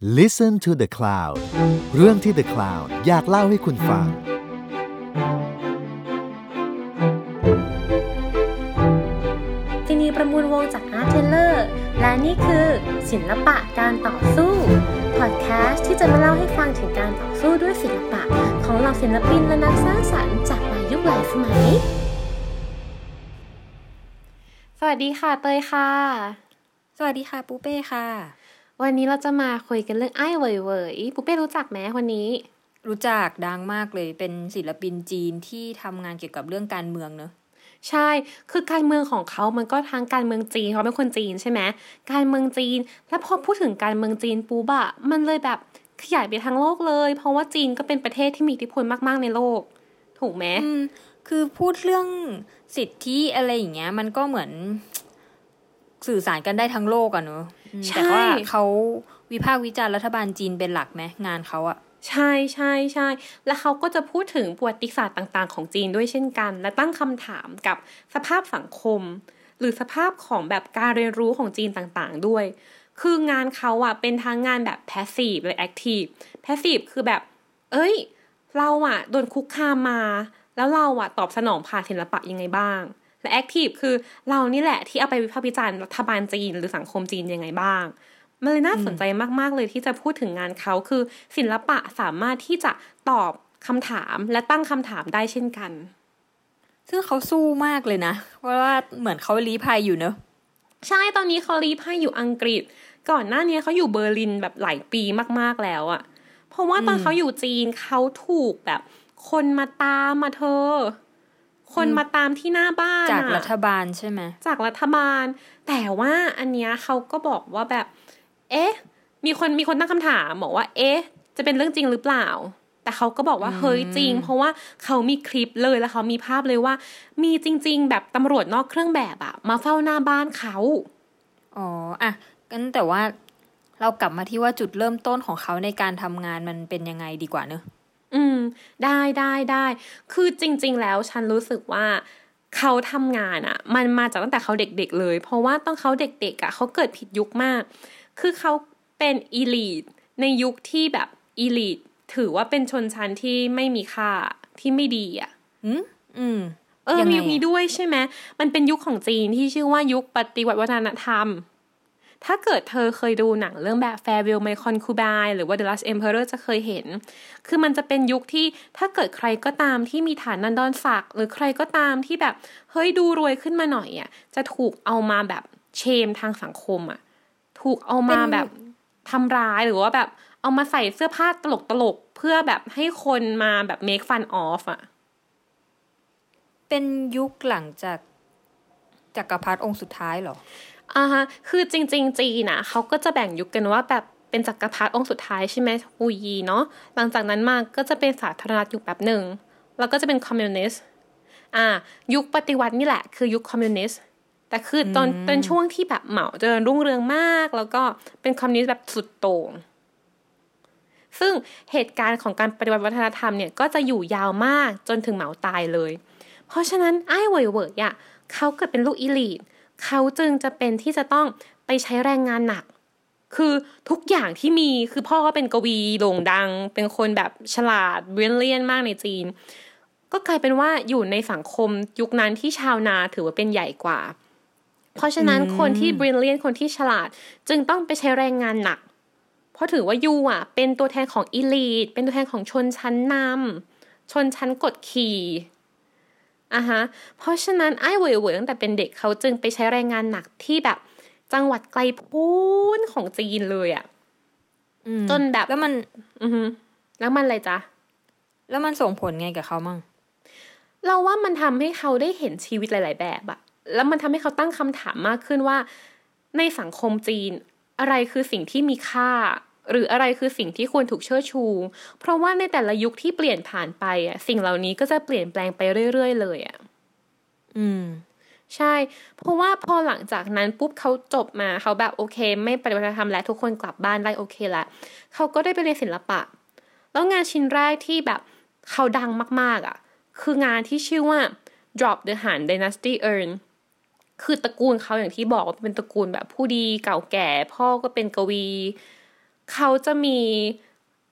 Listen to the Cloud เรื่องที่ The Cloud อยากเล่าให้คุณฟัง จินีประมูลวงจาก Art Teller และนี่คือศิลปะการต่อสู้พอดแคสต์ที่จะมาเล่าให้ฟังถึงการต่อสู้ด้วยศิลปะ ของเหล่าศิลปินและนักสร้างสรรค์จากหลายยุคหลายสมัย สวัสดีค่ะเตยค่ะ สวัสดีค่ะปูเป้ค่ะ วันนี้เราจะมาคุยกันเรื่องไอ้เหวยเหวยปุ๊เป้รู้จักไหมคนนี้ รู้จักดังมากเลยเป็นศิลปินจีนที่ทำงานเกี่ยวกับเรื่องการเมืองเนอะใช่ คือการเมืองของเขามันก็ทางการเมืองจีนเขาเป็นคนจีนใช่ไหมการเมืองจีน แล้วพอพูดถึงการเมืองจีนปุ๊บอะมันเลยแบบขยายไปทั้งโลกเลย เพราะว่าจีนก็เป็นประเทศที่มีอิทธิพลมาก ๆ ในโลก ถูกไหมอืมคือพูดเรื่องสิทธิอะไรอย่างเงี้ย มันก็เหมือนสื่อสารกันได้ทั้งโลกอะเนอะอืมใช่ แต่ว่าเขาวิพากษ์วิจารณ์รัฐบาลจีนเป็นหลักไหมงานเขาอะใช่ใช่ใช่แล้วเขาก็จะพูดถึงประวัติศาสตร์ต่างๆ ของจีนด้วยเช่นกัน และตั้งคำถามกับสภาพสังคม หรือสภาพของแบบการเรียนรู้ของจีนต่างๆ ด้วย คืองานเขาอะเป็นทั้งงานแบบ passive และ active passive คือแบบ เอ้ย เราอะโดนคุกคามมา แล้วเราอะตอบสนองผ่านศิลปะยังไงบ้าง และ active คือเรานี่แหละที่เอาไปวิพากษ์วิจารณ์รัฐบาลจีนหรือสังคมจีนยังไงบ้าง มันเลยน่าสนใจมาก ๆ เลยที่จะพูดถึงงานเขาคือศิลปะสามารถที่จะตอบคำถามและตั้งคำถามได้เช่นกัน ซึ่งเขาสู้มากเลยนะ เพราะว่าเหมือนเขาลี้ภัยอยู่เนอะใช่ตอนนี้เขารีพายอยู่อังกฤษ ก่อนหน้านี้เขาอยู่เบอร์ลินแบบหลายปีมากๆแล้วอะเพราะว่าตอนเขาอยู่จีนเขาถูกแบบ คนมาตามมาเธอ คนมาตามที่หน้าบ้าน จากอะรัฐบาลใช่ไหมจากรัฐบาล แต่ว่าอันเนี้ยเขาก็บอกว่าแบบ เอ๊ะ มีคนมีคนตั้งคำถามบอกว่า เอ๊ะ จะเป็นเรื่องจริงหรือเปล่า แต่เขาก็บอกว่าเฮ้ยจริง เพราะว่าเขามีคลิปเลยแล้วเขามีภาพเลยว่า มีจริง ๆ แบบตำรวจนอกเครื่องแบบอะมาเฝ้าหน้าบ้านเขาอ๋ออะกันแต่ว่าเรากลับมาที่ว่าจุดเริ่มต้นของเขาในการทำงานมันเป็นยังไงดีกว่าเนอะ อืม ได้ได้ได้คือจริง ๆ แล้วฉันรู้สึกว่าเขาทำงานอะ่ะ มันมาจากตั้งแต่เขาเด็ก ๆ เลย เพราะว่าตอนเขาเด็ก ๆอะ่ะเขาเกิดผิดยุคมาก คือเขาเป็นอีลีทในยุคที่แบบอีลีทถือว่าเป็นชนชั้นที่ไม่มีค่าที่ไม่ดีอะ่ะอืมอืมเออยังไงมียุคนี้ด้วยใช่ไหมมันเป็นยุคของจีนที่ชื่อว่ายุคปฏิวัติวัฒนธรรม ถ้าเกิดเธอเคยดูหนังเรื่องแบบ Farewell My Concubine หรือว่า The Last Emperor จะเคยเห็น คือมันจะเป็นยุคที่ถ้าเกิดใครก็ตามที่มีฐานันดรศักดิ์หรือใครก็ตามที่แบบเฮ้ยดูรวยขึ้นมาหน่อยอะจะถูกเอามาแบบเชมทางสังคมอะถูกเอามาแบบทำร้ายหรือว่าแบบเอามาใส่เสื้อผ้าตลกๆเพื่อแบบให้คนมาแบบ make fun of อะ เป็นยุคหลังจากจักรพรรดิองค์สุดท้ายเหรอ อ่าฮะคือจริง ๆ จีนนะเขาก็จะแบ่งยุคกันว่าแบบเป็นจักรพรรดิองค์สุดท้ายใช่ไหมฮูยีเนาะหลังจากนั้นมาก็จะเป็นสาธารณรัฐยุคแบบหนึ่งแล้วก็จะเป็นคอมมิวนิสต์อ่า ยุคปฏิวัตินี่แหละ คือยุคคอมมิวนิสต์แต่คือตอนเป็นช่วงที่แบบเหมาเจริญรุ่งเรืองมาก แล้วก็เป็นคอมมิวนิสต์แบบสุดโต่งซึ่งเหตุการณ์ของการปฏิวัติวัฒนธรรมเนี่ยก็จะอยู่ยาวมากจนถึงเหมาตายเลย เพราะฉะนั้นไอ้เหวยเหวยอะเขาเกิดเป็นลูกอีลีท เขาจึงจะเป็นที่จะต้องไปใช้แรงงานหนัก คือทุกอย่างที่มีคือพ่อก็เป็นกวีโด่งดัง เป็นคนแบบฉลาดเบรนเลียนมากในจีน ก็กลายเป็นว่าอยู่ในสังคมยุคนั้นที่ชาวนาถือว่าเป็นใหญ่กว่า เพราะฉะนั้นคนที่บริเลียนคนที่ฉลาดจึงต้องไปใช้แรงงานหนัก เพราะถือว่ายูอะ เป็นตัวแทนของอีลีทเป็นตัวแทนของชนชั้นนำชนชั้นกดขี่ อะฮะเพราะฉะนั้นไอ้เหวยเหวยตั้งแต่เป็นเด็กเขาจึงไปใช้แรงงานหนักที่แบบ จังหวัดไกลโพ้นของจีนเลยอะอืมจนแบบแล้วมัน อือฮึแล้วมันอะไรจ๊ะ แล้วมันส่งผลไงกับเขามั่งเราว่ามันทำให้เขาได้เห็นชีวิตหลาย ๆ แบบอะแล้วมันทำให้เขาตั้งคำถามมากขึ้นว่า ในสังคมจีน อะไรคือสิ่งที่มีค่า หรืออะไรคือสิ่งที่ควรถูกเชิดชู เพราะว่าในแต่ละยุคที่เปลี่ยนผ่านไปอะสิ่งเหล่านี้ก็จะเปลี่ยนแปลงไปเรื่อยๆ เลยอะอืม ใช่ เพราะว่าพอหลังจากนั้นปุ๊บเขาจบมาเขาแบบโอเค ไม่ปฏิวัติธรรมแล้วทุกคนกลับบ้านได้โอเคละเขาก็ได้ไปเรียนศิลปะ แล้วงานชิ้นแรกที่แบบเขาดังมาก ๆอะ คืองานที่ชื่อว่า Drop the Han Dynasty Urn คือตระกูลเขาอย่างที่บอกว่าเป็นตระกูลแบบผู้ดีเก่าแก่ พ่อก็เป็นกวี เขาจะมี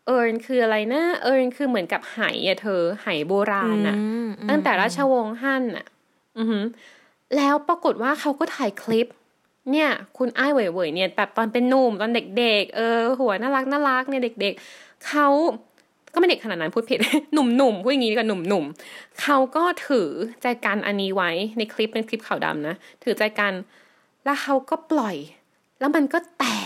เอิร์นคืออะไรนะเอิร์นคือเหมือนกับไหอะเธอไหโบราณอะอืมตั้งแต่ราชวงศ์ฮั่นอะอือหือแล้วปรากฏว่าเขาก็ถ่ายคลิป เนี่ย คุณอ้ายเหวยๆเนี่ยแบบตอนเป็นหนุ่มตอนเด็ก ๆ เออ หัวน่ารักน่ารักเนี่ยเด็ก ๆเขาก็ไม่เด็กขนาดนั้นพูดผิดหนุ่มๆพูดอย่างนี้ดีกว่าหนุ่มๆเขาก็ถือใจกันอันนี้ไว้ในคลิปเป็นคลิปขาวดำนะถือใจกัน แล้วเขาก็ปล่อย แล้วมันก็แตก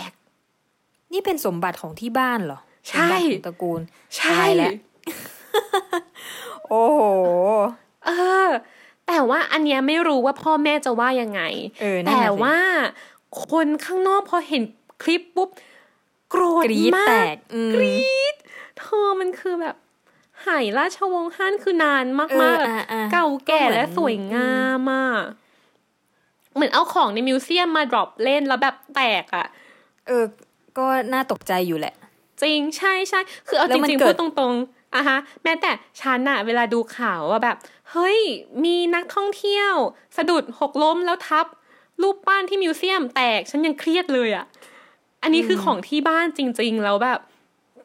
นี่เป็นสมบัติของที่บ้านเหรอใช่สมบัติของตระกูล ใช่ตายแล้วโอ้โหเออ แต่ว่าอันเนี้ยไม่รู้ว่าพ่อแม่จะว่ายังไงเออนั่นแต่น่ะสิว่าคนข้างนอกพอเห็นคลิปปุ๊บโกรธกรี๊ดมาแตกกอืมกรี๊ดเธอมันคือแบบไหราชวงศ์ฮั่นคือนานมากเอๆอแบบอะอะเก่าแก่ก็เหมือนและสวยงามอะเหมือนเอาของในมิวเซียมมาดรอปเล่นแล้วแบบแตกอะ เออ ก็น่าตกใจอยู่แหละ จริงใช่ใช่คือเอาแล้จวมันริงๆเกิพูดดตรงๆอะฮะแม้แต่ฉันอะเวลาดูข่าวว่าแบบ เฮ้ย มีนักท่องเที่ยว สะดุดหกล้มแล้วทับ รูปปั้นที่มิวเซียมแตกฉันยังเครียดเลยอะอันนี้คือของที่บ้านจริง ๆ แล้วแบบ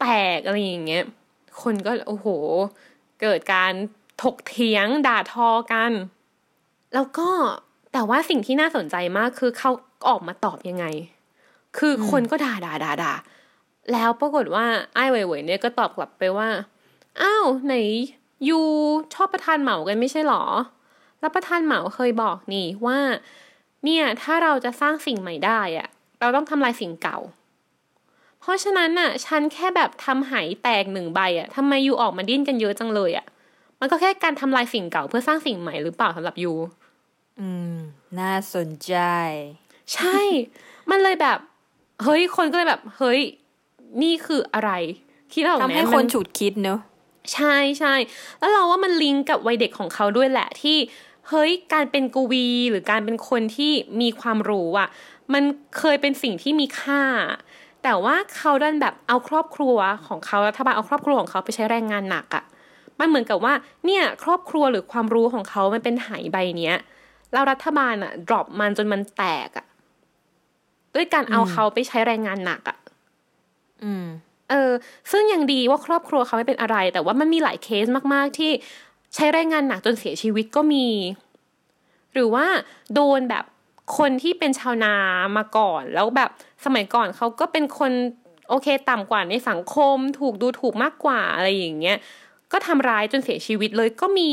แตกอะไรอย่างเงี้ยคนก็โอ้โห เกิดการถกเถียงด่าทอกัน แล้วก็แต่ว่าสิ่งที่น่าสนใจมากคือเขาออกมาตอบยังไง คือคนก็ด่าด่าด่าด่าแล้วปรากฏว่าไอ้ายเหวยๆเนี่ยก็ตอบกลับไปว่าอ้าวไหนยูชอบประทานเหมากันไม่ใช่หรอ แล้วประธานเหมาเคยบอกนี่ว่า เนี่ยถ้าเราจะสร้างสิ่งใหม่ได้อะเราต้องทำลายสิ่งเก่า เพราะฉะนั้นน่ะ ฉันแค่แบบทำไหแตกหนึ่งใบอะทำไมยูออกมาดิ้นกันเยอะจังเลยอะมันก็แค่การทำลายสิ่งเก่าเพื่อสร้างสิ่งใหม่หรือเปล่าสำหรับยูอืม น่าสนใจ ใช่ มันเลยแบบ เฮ้ยคนก็เลยแบบ เฮ้ย นี่คืออะไรคิดออกไหมทำให้มัคนฉุดคิดเนอะใช่ใช่แล้วเราว่ามันลิงก์กับวัยเด็กของเขาด้วยแหละที่เฮ้ยการเป็นกวีหรือการเป็นคนที่มีความรู้อะมันเคยเป็นสิ่งที่มีค่า แต่ว่าเขาดันแบบเอาครอบครัวของเขารัฐบาลเอาครอบครัวของเขาไปใช้แรงงานหนักอะมันเหมือนกับว่าเนี่ยครอบครัวหรือความรู้ของเขามันเป็นไหใบเนี้ยแล้วรัฐบาลอะดรอปมันจนมันแตกอะ ด้วยการเอาเขาไปใช้แรงงานหนักอะอืมเออ ซึ่งยังดีว่าครอบครัวเขาไม่เป็นอะไร แต่ว่ามันมีหลายเคสมากๆ ที่ใช้แรงงานหนักจนเสียชีวิตก็มี หรือว่าโดนแบบคนที่เป็นชาวนามาก่อน แล้วแบบสมัยก่อนเขาก็เป็นคนโอเคต่ำกว่าในสังคม ถูกดูถูกมากกว่าอะไรอย่างเงี้ย ก็ทำร้ายจนเสียชีวิตเลยก็มี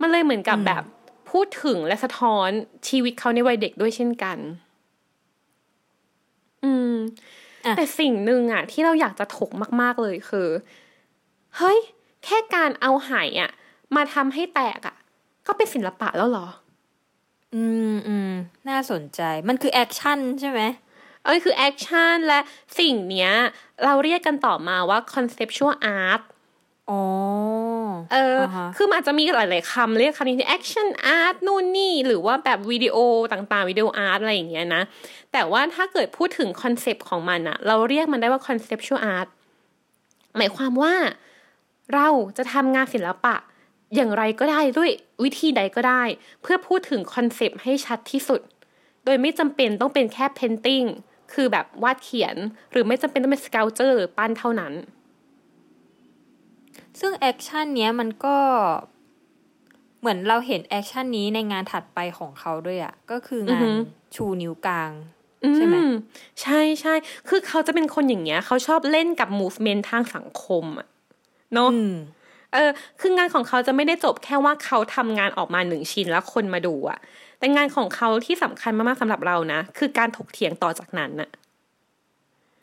มันเลยเหมือนกับแบบพูดถึงและสะท้อนชีวิตเขาในวัยเด็กด้วยเช่นกันอืมอะ แต่สิ่งหนึ่งอะที่เราอยากจะถกมาก ๆเลยคือ เฮ้ย แค่การเอาไหายอะมาทำให้แตกอะก็เป็นศิลปะแล้วเหรอ อืมอืมน่าสนใจ มันคือ action ใช่ไหมเอ้ยคือ action และสิ่งเนี้ย เราเรียกกันต่อมาว่า conceptual art อ๋อ เอออาฮะคือมันอาจจะมีหลาย ๆคำเรียกคำนี้ที่ action art นู่นนี่ หรือว่าแบบวิดีโอต่างๆ video art อะไรอย่างเงี้ยนะ แต่ว่าถ้าเกิดพูดถึง concept ของมันอะเราเรียกมันได้ว่า conceptual art หมายความว่าเราจะทำงานศิลปะอย่างไรก็ได้ด้วยวิธีใดก็ได้ เพื่อพูดถึง concept ให้ชัดที่สุด โดยไม่จำเป็นต้องเป็นแค่ painting คือแบบวาดเขียน หรือไม่จำเป็นต้องเป็น sculpture หรือปั้นเท่านั้น ซึ่ง action เนี้ยมันก็เหมือนเราเห็น action นี้ในงานถัดไปของเขาด้วยอะ่ะก็คืองาอืนอฮึชูนิ้วกลางใช่ไหมอืใช่ใช่คือเขาจะเป็นคนอย่างเงี้ย เขาชอบเล่นกับ movement ทางสังคมอะเนาะอืมเออ คืองานของเขาจะไม่ได้จบแค่ว่าเขาทำงานออกมาหนึ่งชิ้นแล้วคนมาดูอะแต่งานของเขาที่สำคัญมากๆสำหรับเรานะ คือการถกเถียงต่อจากนั้นน่ะ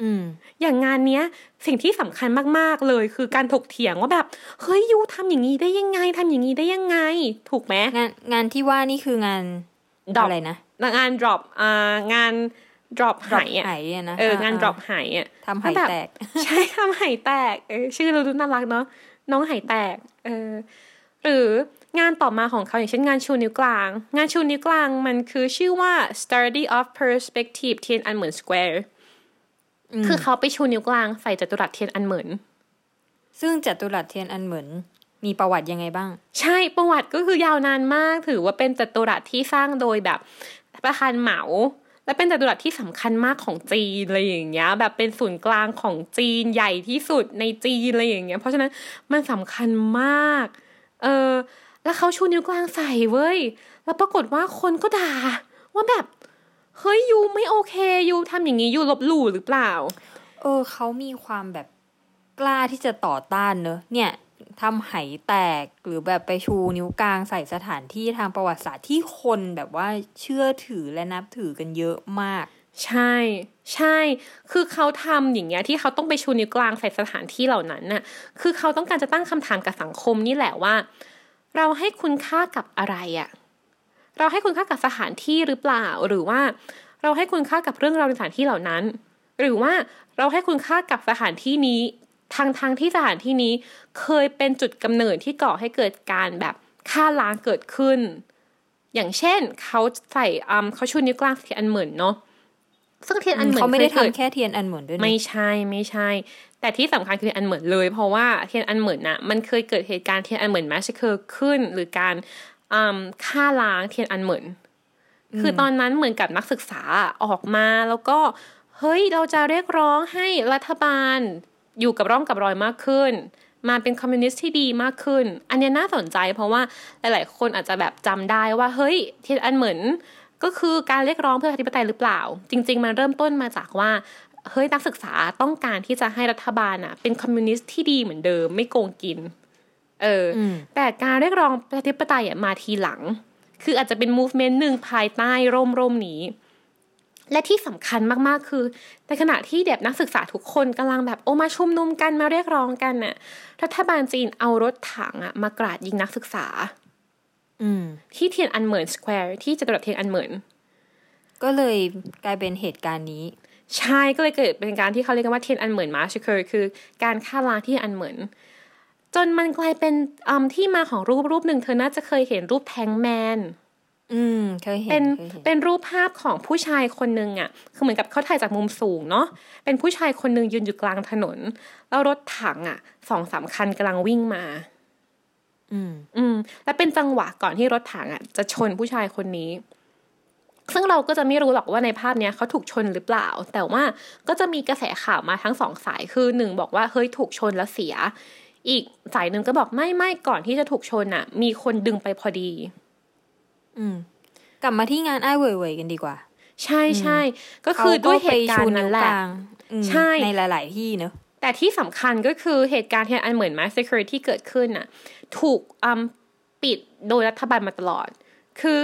อืมอย่างงานเนี้ย สิ่งที่สำคัญมากๆเลย คือการถกเถียงว่าแบบเฮ้ยยูทำอย่างนี้ได้ยังไงทำอย่างนี้ได้ยังไง ถูกไหมงานงานที่ว่านี่คืองาน Drop อะไรนะงาน drop อ่างาน drop ไห drop อะไหอะนะเอองานา drop ไหอะทำไหถ้าแบบแตก ใช่ทำไหแตกเออชื่อเราดูน่ารักเนาะน้องไหแตกเออหรืองานต่อมาของเขาอย่างเช่นงานชูนิ้วกลาง งานชูนิ้วกลางมันคือชื่อว่า study of perspective เทียนอันเหมือน square คือเขาไปชูนิ้วกลางใส่จัตุรัสเทียนอันเหมือนซึ่งจัตุรัสเทียนอันเหมือนมีประวัติยังไงบ้าง ใช่ประวัติก็คือยาวนานมาก ถือว่าเป็นจัตุรัสที่สร้างโดยแบบประธานเหมา และเป็นจัตุรัสที่สำคัญมากของจีนอะไรอย่างเงี้ย แบบเป็นศูนย์กลางของจีนใหญ่ที่สุดในจีนอะไรอย่างเงี้ย เพราะฉะนั้นมันสำคัญมาก เออแล้วเขาชูนิ้วกลางใส่เว้ย แล้วปรากฏว่าคนก็ด่าว่าแบบ เฮ้ยยูไม่โอเคยูทำอย่างนี้ยูลบหลู่หรือเปล่า เออเขามีความแบบกล้าที่จะต่อต้านเนอะเนี่ยทำไหแตกหรือแบบไปชูนิ้วกลางใส่สถานที่ทางประวัติศาสตร์ที่คนแบบว่าเชื่อถือและนับถือกันเยอะมาก ใช่ ใช่ คือเขาทำอย่างเงี้ยที่เขาต้องไปชูนิ้วกลางใส่สถานที่เหล่านั้นน่ะ คือเขาต้องการจะตั้งคำถามกับสังคมนี่แหละว่า เราให้คุณค่ากับอะไรอะ เราให้คุณค่ากับสถานที่หรือเปล่า หรือว่าเราให้คุณค่ากับเรื่องราวในสถานที่เหล่านั้น หรือว่าเราให้คุณค่ากับสถานที่นี้ทางทางที่สถานที่นี้เคยเป็นจุดกำเนิดที่ก่อให้เกิดการแบบฆ่าล้างเกิดขึ้น อย่างเช่นเขาใส่อืมเขาชูนิ้วกลางเทียนอันเหมือนเนาะซึ่งเทียนอันเหมือนเขาไม่ได้คยกิทำแค่เทียนอันเหมินด้วยนะไม่ใช่ไม่ใช่ แต่ที่สำคัญคือเทียนอันเหมินเลย เพราะว่าเทียนอันเหมินน่ะมันเคยเกิดเหตุการณ์เทียนอันเหมิน massacre ขึ้น หรือการอืม ฆ่าล้างเทียนอันเหมินคือตอนนั้นเหมือนกับนักศึกษาออกมาแล้วก็ เฮ้ยเราจะเรียกร้องให้รัฐบาลอยู่กับร่องกับรอยมากขึ้น มาเป็นคอมมิวนิสต์ที่ดีมากขึ้น อันนี้น่าสนใจเพราะว่าหลาย ๆ คนอาจจะแบบจำได้ว่าเฮ้ยเทียนอันเหมินก็คือการเรียกร้องเพื่อประชาธิปไตยหรือเปล่า จริง ๆ มันเริ่มต้นมาจากว่าเฮ้ยนักศึกษาต้องการที่จะให้รัฐบาลอะเป็นคอมมิวนิสต์ที่ดีเหมือนเดิมไม่โกงกิน เอออมแต่การเรียกร้องประชาธิปไตยอะมาทีหลัง คืออาจจะเป็น movement หนึ่งภายใต้ร่มร่มนี้ และที่สำคัญมากๆคือ ในขณะที่เด็กนักศึกษาทุกคนกำลังแบบโอ้มาชุมนุมกันมาเรียกร้องกันน่ะ รัฐบาลจีนเอารถถังอะมากราดยิงนักศึกษา อืมที่เทียนอันเหมิน Square ที่จตุรัสเทียนอันเหมินก็เลยกลายเป็นเหตุการณ์นี้ใช่ก็เลยเกิดเป็นการที่เขาเรียกกันว่าเทียนอันเหมิน massacre คือการฆ่าล้างเทียนอันเหมิน จนมันกลายเป็นอืมที่มาของรูปรูปหนึ่งเธอน่าจะเคยเห็นรูป Tank Man อืมเคยเห็นเป็นเคยเห็นเป็นรูปภาพของผู้ชายคนหนึ่งอะ คือเหมือนกับเขาถ่ายจากมุมสูงเนาะเป็นผู้ชายคนหนึ่งยืนอยู่กลางถนน แล้วรถถังอะสองสามคันกำลังวิ่งมา อืม อืม และเป็นจังหวะก่อนที่รถถังอะ จะชนผู้ชายคนนี้ ซึ่งเราก็จะไม่รู้หรอกว่าในภาพเนี้ยเขาถูกชนหรือเปล่า แต่ว่าก็จะมีกระแสข่าวมาทั้งสองสายคือหนึ่งบอกว่าเฮ้ยถูกชนแล้วเสีย อีกสายหนึ่งก็บอกไม่ไม่ก่อนที่จะถูกชนอะ มีคนดึงไปพอดี อืม กลับมาที่งานไอ้ายเว่ยๆกันดีกว่า ใช่ใช่ก็คือด้วยเหตุการณ์นั้นแหละอืมใช่ในหลาย ๆ ที่เนอะแต่ที่สำคัญก็คือเหตุการณ์ที่อันเหมือน massacre ที่เกิดขึ้นน่ะ ถูกอืมปิดโดยรัฐบาลมาตลอด คือ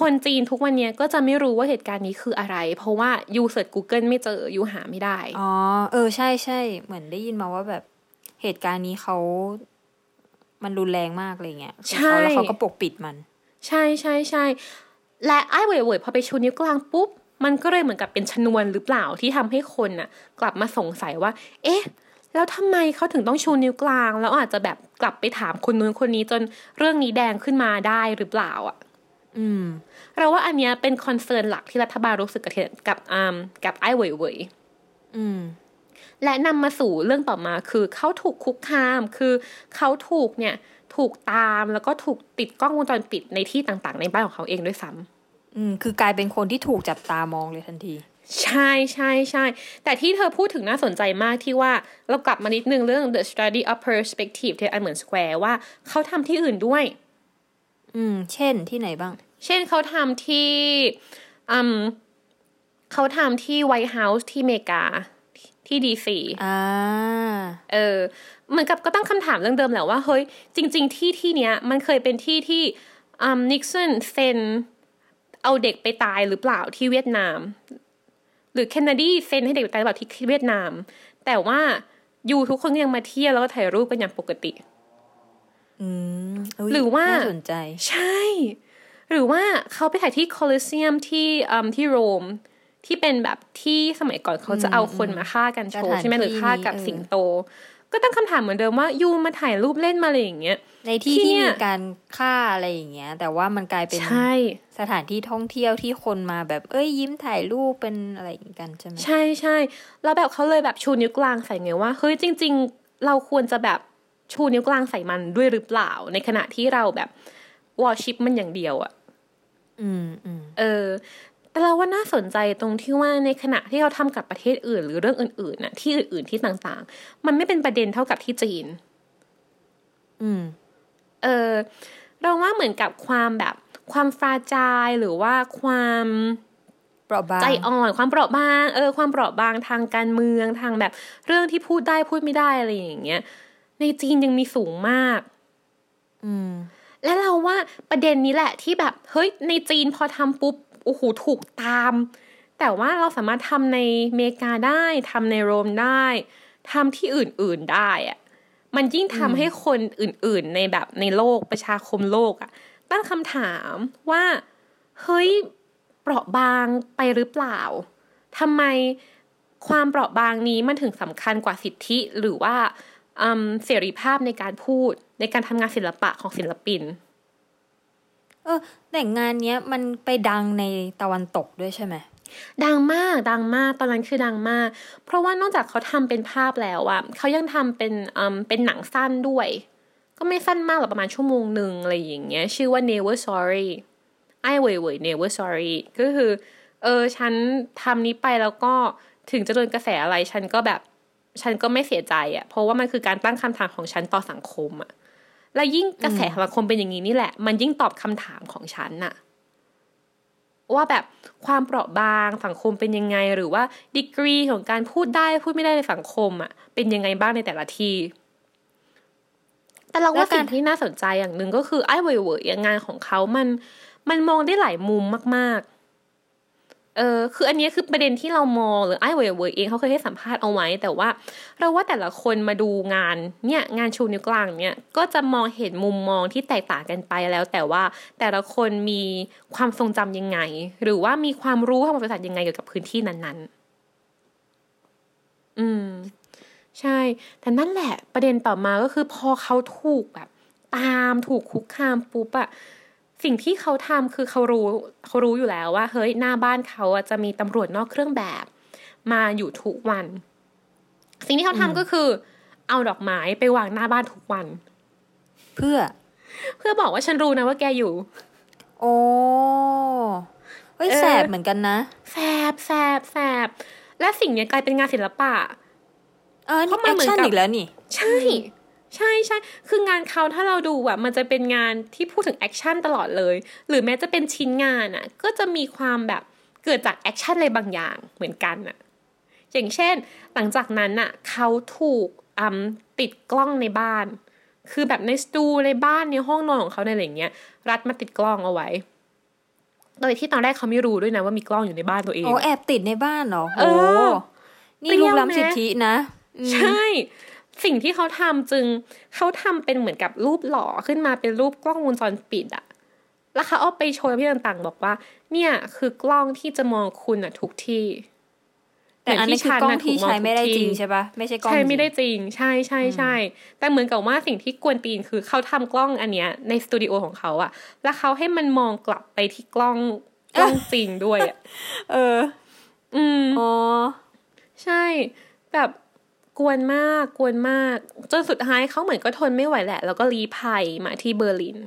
คนจีนทุกวันเนี้ยก็จะไม่รู้ว่าเหตุการณ์นี้คืออะไร เพราะว่ายูเสิร์ช Google ไม่เจอยูหาไม่ได้ อ๋อ เออใช่ใช่เหมือนได้ยินมาว่าแบบ เหตุการณ์นี้เขามันรุนแรงมากอะไรเงี้ยใช่เขาแล้วเขาก็ปกปิดมัน ใช่ใช่ใช่และไอ้เว่ยเว่ยพอไปชูนิ้วกลางปุ๊บ มันก็เลยเหมือนกับเป็นชนวนหรือเปล่าที่ทำให้คนน่ะ กลับมาสงสัยว่า เอ๊ะ แล้วทำไมเขาถึงต้องชูนิ้วกลาง แล้วอาจจะแบบกลับไปถามคนนู้นคนนี้จนเรื่องนี้แดงขึ้นมาได้หรือเปล่าอะ อืม เราว่าอันเนี้ยเป็นคอนเซิร์นหลักที่รัฐบาลรู้สึกกับเทกับอามกับไอ้เว่ยเว่ยอืม และนำมาสู่เรื่องต่อมาคือเขาถูกคุกคาม คือเขาถูกเนี่ยถูกตามแล้วก็ถูกติดกล้องวงจรปิดในที่ต่างๆ ในบ้านของเขาเองด้วยซ้ำอืมคือกลายเป็นคนที่ถูกจับตามองเลยทันที ใช่ใช่ใช่แต่ที่เธอพูดถึงน่าสนใจมากที่ว่าเรากลับมานิดนึงเรื่อง the study of perspective ที่อันเหมือน square ว่าเขาทำที่อื่นด้วย อืม เช่นที่ไหนบ้าง เช่นเขาทำที่อืมเขาทำที่ไวท์เฮาส์ที่อเมริกา ที่ดีซีอ่าเออเหมือนกับก็ตั้งคำถามเรื่องเดิมแหละว่าเฮ้ยจริง ๆ ที่ที่เนี้ยมันเคยเป็นที่ที่อืมนิกสันเซ็นเอาเด็กไปตายหรือเปล่าที่เวียดนาม หรือเคนเนดีเซ็นให้เด็กไปตายหรือเปล่าที่เวียดนาม แต่ว่าอยู่ทุกคนก็ยังมาเที่ยวแล้วก็ถ่ายรูปกันอย่างปกติอืมยหรือว่าน่าสนใจ ใช่ หรือว่าเขาไปถ่ายที่โคลิเซียมที่อืมที่โรม ที่เป็นแบบที่สมัยก่อนเขาจะเอาคนมาฆ่ากันโชสว์ถานใช่ไหมหรือฆ่ากับที่นี้สิงโต ก็ตั้งคำถามเหมือนเดิมว่ายูมาถ่ายรูปเล่นมาอะไรอย่างเงี้ยในที่ที่ที่เนี่ยมีการฆ่าอะไรอย่างเงี้ย แต่ว่ามันกลายเป็นใช่สถานที่ท่องเที่ยวที่คนมาแบบเอ้ยยิ้มถ่ายรูปเป็นอะไรอย่างงี้กันใช่ไหมใช่ใช่แล้วแบบเขาเลยแบบชูนิ้วกลางใส่ไงว่าเฮ้ยจริง ๆ เราควรจะแบบชูนิ้วกลางใส่มันด้วยหรือเปล่า ในขณะที่เราแบบวอชิปมันอย่างเดียวอะอืมอืมเออ แต่แต่เราว่าน่าสนใจตรงที่ว่าในขณะที่เขาทำกับประเทศอื่น หรือเรื่องอื่นๆน่ะที่อื่นๆที่ต่างๆ มันไม่เป็นประเด็นเท่ากับที่จีน อืม เออเราว่าเหมือนกับความแบบ ความฟราจายหรือว่าความเปราะบางใจอ่อนความเปราะบาง เออ ความเปราะบางทางการเมืองทางแบบ เรื่องที่พูดได้พูดไม่ได้อะไรอย่างเงี้ย ในจีนยังมีสูงมาก อืม และเราว่าประเด็นนี้แหละที่แบบ เฮ้ย ในจีนพอทำปุ๊บ โอ้โหถูกตาม แต่ว่าเราสามารถทำในอเมริกาได้ทำในโรมได้ทำที่อื่นๆได้อะมันยิ่งทำให้คนอื่นๆในแบบในโลกประชาคมโลกอะตั้งคำถามว่า เฮ้ยเปราะบางไปหรือเปล่าทำไมความเปราะบางนี้มันถึงสำคัญกว่าสิทธิหรือว่าอืมเสรีภาพในการพูดในการทำงานศิลปะของศิลปินเออแต่งานเนี้ยมันไปดังในตะวันตกด้วยใช่ไหมดังมากดังมากตอนนั้นคือดังมาก เพราะว่านอกจากเขาทำเป็นภาพแล้วอะเขายังทำเป็นอืมเป็นหนังสั้นด้วย ก็ไม่สั้นมากหรอกประมาณชั่วโมงหนึ่งอะไรอย่างเงี้ย ชื่อว่า Never Sorry ไอ้เว่ยเว่ย Never Sorry ก็คือเออฉันทำนี้ไปแล้วก็ถึงจะโดนกระแสอะไรฉันก็แบบฉันก็ไม่เสียใจอะเพราะว่ามันคือการตั้งคำถามของฉันต่อสังคมอะ และยิ่งกระแสสังคมเป็นอย่างนี้นี่แหละ มันยิ่งตอบคำถามของฉันน่ะ ว่าแบบความเปราะบางสังคมเป็นยังไง หรือว่าดีกรีของการพูดได้พูดไม่ได้ในสังคมอะ เป็นยังไงบ้างในแต่ละที่แต่เราว่าสิ่งที่น่าสนใจอย่างหนึ่งก็คือไอ้เว่ยเว่ยงานของเขามัน มันมองได้หลายมุมมาก ๆ เออคืออันนี้คือประเด็นที่เรามองหรือไอ้เว่ยเวยเองเขาเคยให้สัมภาษณ์เอาไว้ แต่ว่าเราว่าแต่ละคนมาดูงานเนี่ยงานชูนิ้วกลางเนี่ยก็จะมองเห็นมุมมองที่แตกต่างกันไปแล้ว แต่ว่าแต่ละคนมีความทรงจำยังไง หรือว่ามีความรู้ทางประวัติศาสตร์ยังไงเกี่ยวกับพื้นที่นั้นๆ อืม ใช่ แต่นั่นแหละประเด็นต่อมาก็คือพอเขาถูกแบบ ตามถูกคุกคามปุ๊บอะ สิ่งที่เขาทำคือเขารู้เขารู้อยู่แล้วว่า เฮ้ยหน้าบ้านเขาอะจะมีตำรวจนอกเครื่องแบบ มาอยู่ทุกวัน สิ่งที่เขาทำก็คือ เอาดอกไม้ไปวางหน้าบ้านทุกวัน เพื่อ เพื่อบอกว่าฉันรู้นะว่าแกอยู่ โอ้เฮ้ยเออแสบเหมือนกันนะแสบแสบแสบและสิ่งเนี้ยกลายเป็นงานศิลปะ เออเพนี่ราะมันเหมือนกับ action อีกแล้วนี่ ใช่ ใช่ใช่คืองานเขาถ้าเราดูอะมันจะเป็นงานที่พูดถึง action ตลอดเลย หรือแม้จะเป็นชิ้นงานอะก็จะมีความแบบเกิดจาก action อะไรบางอย่างเหมือนกันอะอย่างเช่น หลังจากนั้นอะเขาถูกอืมติดกล้องในบ้าน คือแบบในสตูในบ้านในห้องนอนของเขาในอะไรอย่างเงี้ย รัดมาติดกล้องเอาไว้ โดยที่ตอนแรกเขาไม่รู้ด้วยนะว่ามีกล้องอยู่ในบ้านตัวเองโอ้แอบติดในบ้านเหรอเอโอ้อนี่เปรี้ลูยวกไหมล้ำสิทธินะอืมใช่ สิ่งที่เขาทำจึงเขาทำเป็นเหมือนกับรูปหล่อขึ้นมาเป็นรูปกล้องวงจรปิดอะแล้วเขาเอาไปโชว์พี่ต่างๆ บอกว่า เนี่ยคือกล้องที่จะมองคุณอะทุกที่ แต่อันนี้คือกล้องที่ใช้ไม่ได้จริงใช่ใช่ปะไม่ใช่กล้องใช่ไม่ได้จริงจริง ใช่ใช่ใช่แต่เหมือนกับว่าสิ่งที่กวนตีนคือเขาทำกล้องอันเนี้ยในสตูดิโอของเขาอะแล้วเขาให้มันมองกลับไปที่กล้องกล้องจริงด้วยอะเออ อืมอ๋อใช่แบบ กวนมากกวนมาก จนสุดท้ายเขาเหมือนก็ทนไม่ไหวแหละ แล้วก็รีภัยมาที่เบอร์ลิน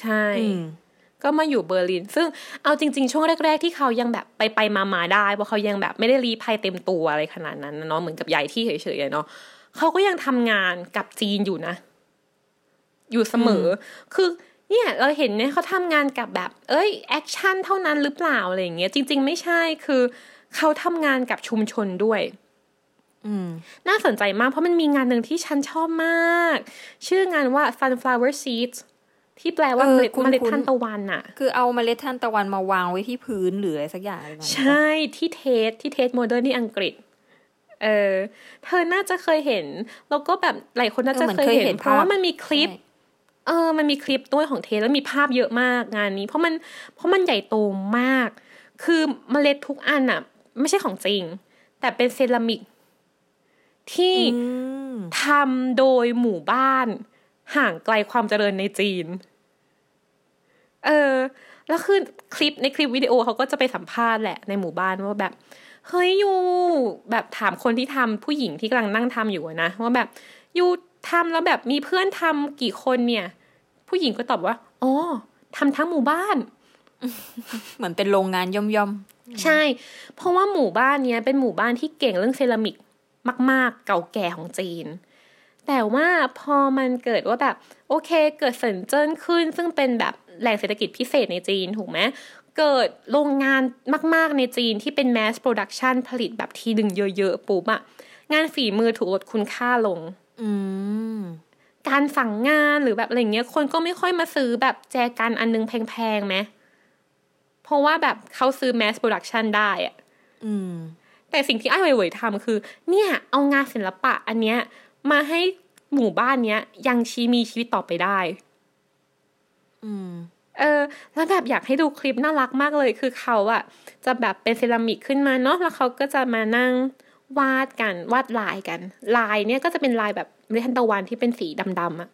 ใช่อืมก็มาอยู่เบอร์ลิน ซึ่งเอาจริง ๆ ช่วงแรก ๆ ที่เขายังแบบไปไปมามาได้ เพราะเขายังแบบไม่ได้ลี้ภัยเต็มตัวอะไรขนาดนั้นนะเนาะเหมือนกับย้ายที่เฉยๆอะเนาะเขาก็ยังทำงานกับจีนอยู่นะ อยู่เสมอ คือเนี่ยเราเห็นเนี่ยเขาทำงานกับแบบ เอ้ย action เท่านั้นหรือเปล่าอะไรอย่างเงี้ยจริง ๆ ไม่ใช่คือเขาทำงานกับชุมชนด้วยอืม น่าสนใจมากเพราะมันมีงานหนึ่งที่ฉันชอบมาก ชื่องานว่า sunflower seeds ที่แปลว่าเออเมล็ดคุ้นๆเมล็ดทานตะวันอะคือเอาเมล็ดทานตะวันมาวางไว้ที่พื้นหรืออะไรสักอย่างอะไรแบบนั้นใช่ที่ Tate ที่ Tate Modern ที่อังกฤษเออเธอน่าจะเคยเห็น แล้วก็แบบหลายคนน่าจะเคยเห็น เพราะว่ามันมีคลิปใช่เออ มันมีคลิปด้วยของ Tate แล้วมีภาพเยอะมากงานนี้ เพราะมันเพราะมันใหญ่โตมาก คือเมล็ดทุกอันอะไม่ใช่ของจริง แต่เป็นเซรามิก ที่อืมทำโดยหมู่บ้าน ห่างไกลความเจริญในจีน เออ แล้วคือคลิปในคลิปวิดีโอเขาก็จะไปสัมภาษณ์แหละในหมู่บ้านว่าแบบ เฮ้ยยูแบบถามคนที่ทำผู้หญิงที่กำลังนั่งทำอยู่อะนะว่าแบบยูทำแล้วแบบมีเพื่อนทำกี่คนเนี่ย ผู้หญิงก็ตอบว่าอ๋อทำทั้งหมู่บ้าน เหมือนเป็นโรงงานย่อมย่อมใช่ เพราะว่าหมู่บ้านเนี้ยเป็นหมู่บ้านที่เก่งเรื่องเซรามิก มาก ๆ เก่าแก่ของจีน แต่ว่าพอมันเกิดว่าแบบโอเค เกิดเซินเจิ้นขึ้น ซึ่งเป็นแบบแหล่งเศรษฐกิจพิเศษในจีนถูกไหมเกิดโรงงานมาก ๆ ในจีนที่เป็น mass production ผลิตแบบทีหนึ่งเยอะ ๆ ปุ๊บอะงานฝีมือถูกลดคุณค่าลง อืมการสั่งงานหรือแบบอะไรเงี้ย คนก็ไม่ค่อยมาซื้อแบบแจกันอันนึงแพงๆไหมเพราะว่าแบบเขาซื้อ mass production ได้อะอืม แต่สิ่งที่ไอ้เว่ยๆทำคือ เนี่ย เอางานศิลปะอันเนี้ยมาให้หมู่บ้านเนี้ย ยังชีมีชีวิตต่อไปได้ อืม เออ แล้วแบบอยากให้ดูคลิปน่ารักมากเลย คือเขาอะจะแบบเป็นเซรามิกขึ้นมาเนาะแล้วเขาก็จะมานั่งวาดกันวาดลายกัน ลายเนี่ยก็จะเป็นลายแบบเมล็ดทานตะวันที่เป็นสีดำๆอะ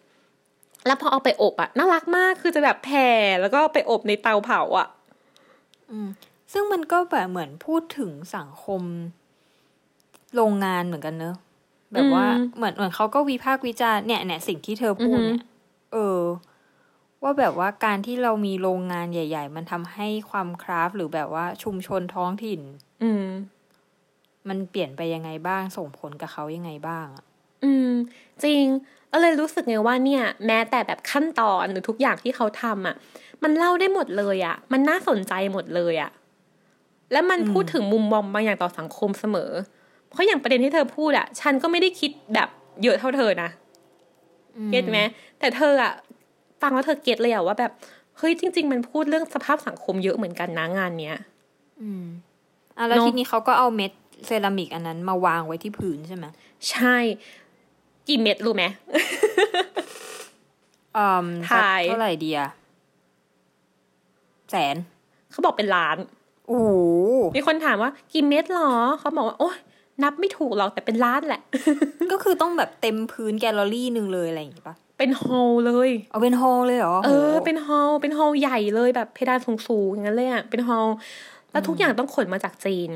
แล้วพอเอาไปอบอะน่ารักมากคือจะแบบแผ่แล้วก็ไปอบในเตาเผาอะ ซึ่งมันก็แบบเหมือนพูดถึงสังคม โรงงานเหมือนกันเนอะแบบว่าเหมือนเหมือนเขาก็วิพากษ์วิจารณ์เนี่ยเนี่ยสิ่งที่เธอพูดเนี่ย เออ ว่าแบบว่าการที่เรามีโรงงานใหญ่ ๆ มันทำให้ความคราฟต์หรือแบบว่าชุมชนท้องถิ่น อืม มันเปลี่ยนไปยังไงบ้างส่งผลกับเขายังไงบ้างอะอืม จริงก็เลยรู้สึกไงว่าเนี่ย แม้แต่แบบขั้นตอนหรือทุกอย่างที่เขาทำอะ มันเล่าได้หมดเลยอะ มันน่าสนใจหมดเลยอะ แล้วมันพูดถึงมุมมองบางอย่างต่อสังคมเสมอ เพราะอย่างประเด็นที่เธอพูดอะฉันก็ไม่ได้คิดแบบเยอะเท่าเธอนะเก็ตไหมแต่เธออะฟังแล้วเธอเก็ตเลยอะว่าแบบเฮ้ยจริง ๆ มันพูดเรื่องสภาพสังคมเยอะเหมือนกันนะงานเนี้ยอะแล้วเนอะทีนี้เขาก็เอาเม็ดเซรามิกอันนั้นมาวางไว้ที่พื้นใช่ไหมใช่ กี่เม็ดรู้ไหมอืมสักทายเท่าไหร่ดีอะแสน เขาบอกเป็นล้าน โอ้โหมีคนถามว่ากี่เม็ดหรอ เขาบอกว่า โอ๊ยนับไม่ถูกหรอกแต่เป็นล้านแหละ ก็คือต้องแบบเต็มพื้นแกลเลอรี่หนึ่งเลยอะไรอย่างงี้ปะเป็น hall เลยเอาเป็น hall เลยเหรอ เออโหเป็น hall เป็น hall ใหญ่เลยแบบเพดานสูงๆอย่างนั้นเลยอะ เป็น hall แล้วทุกอย่างต้องขนมาจากจีน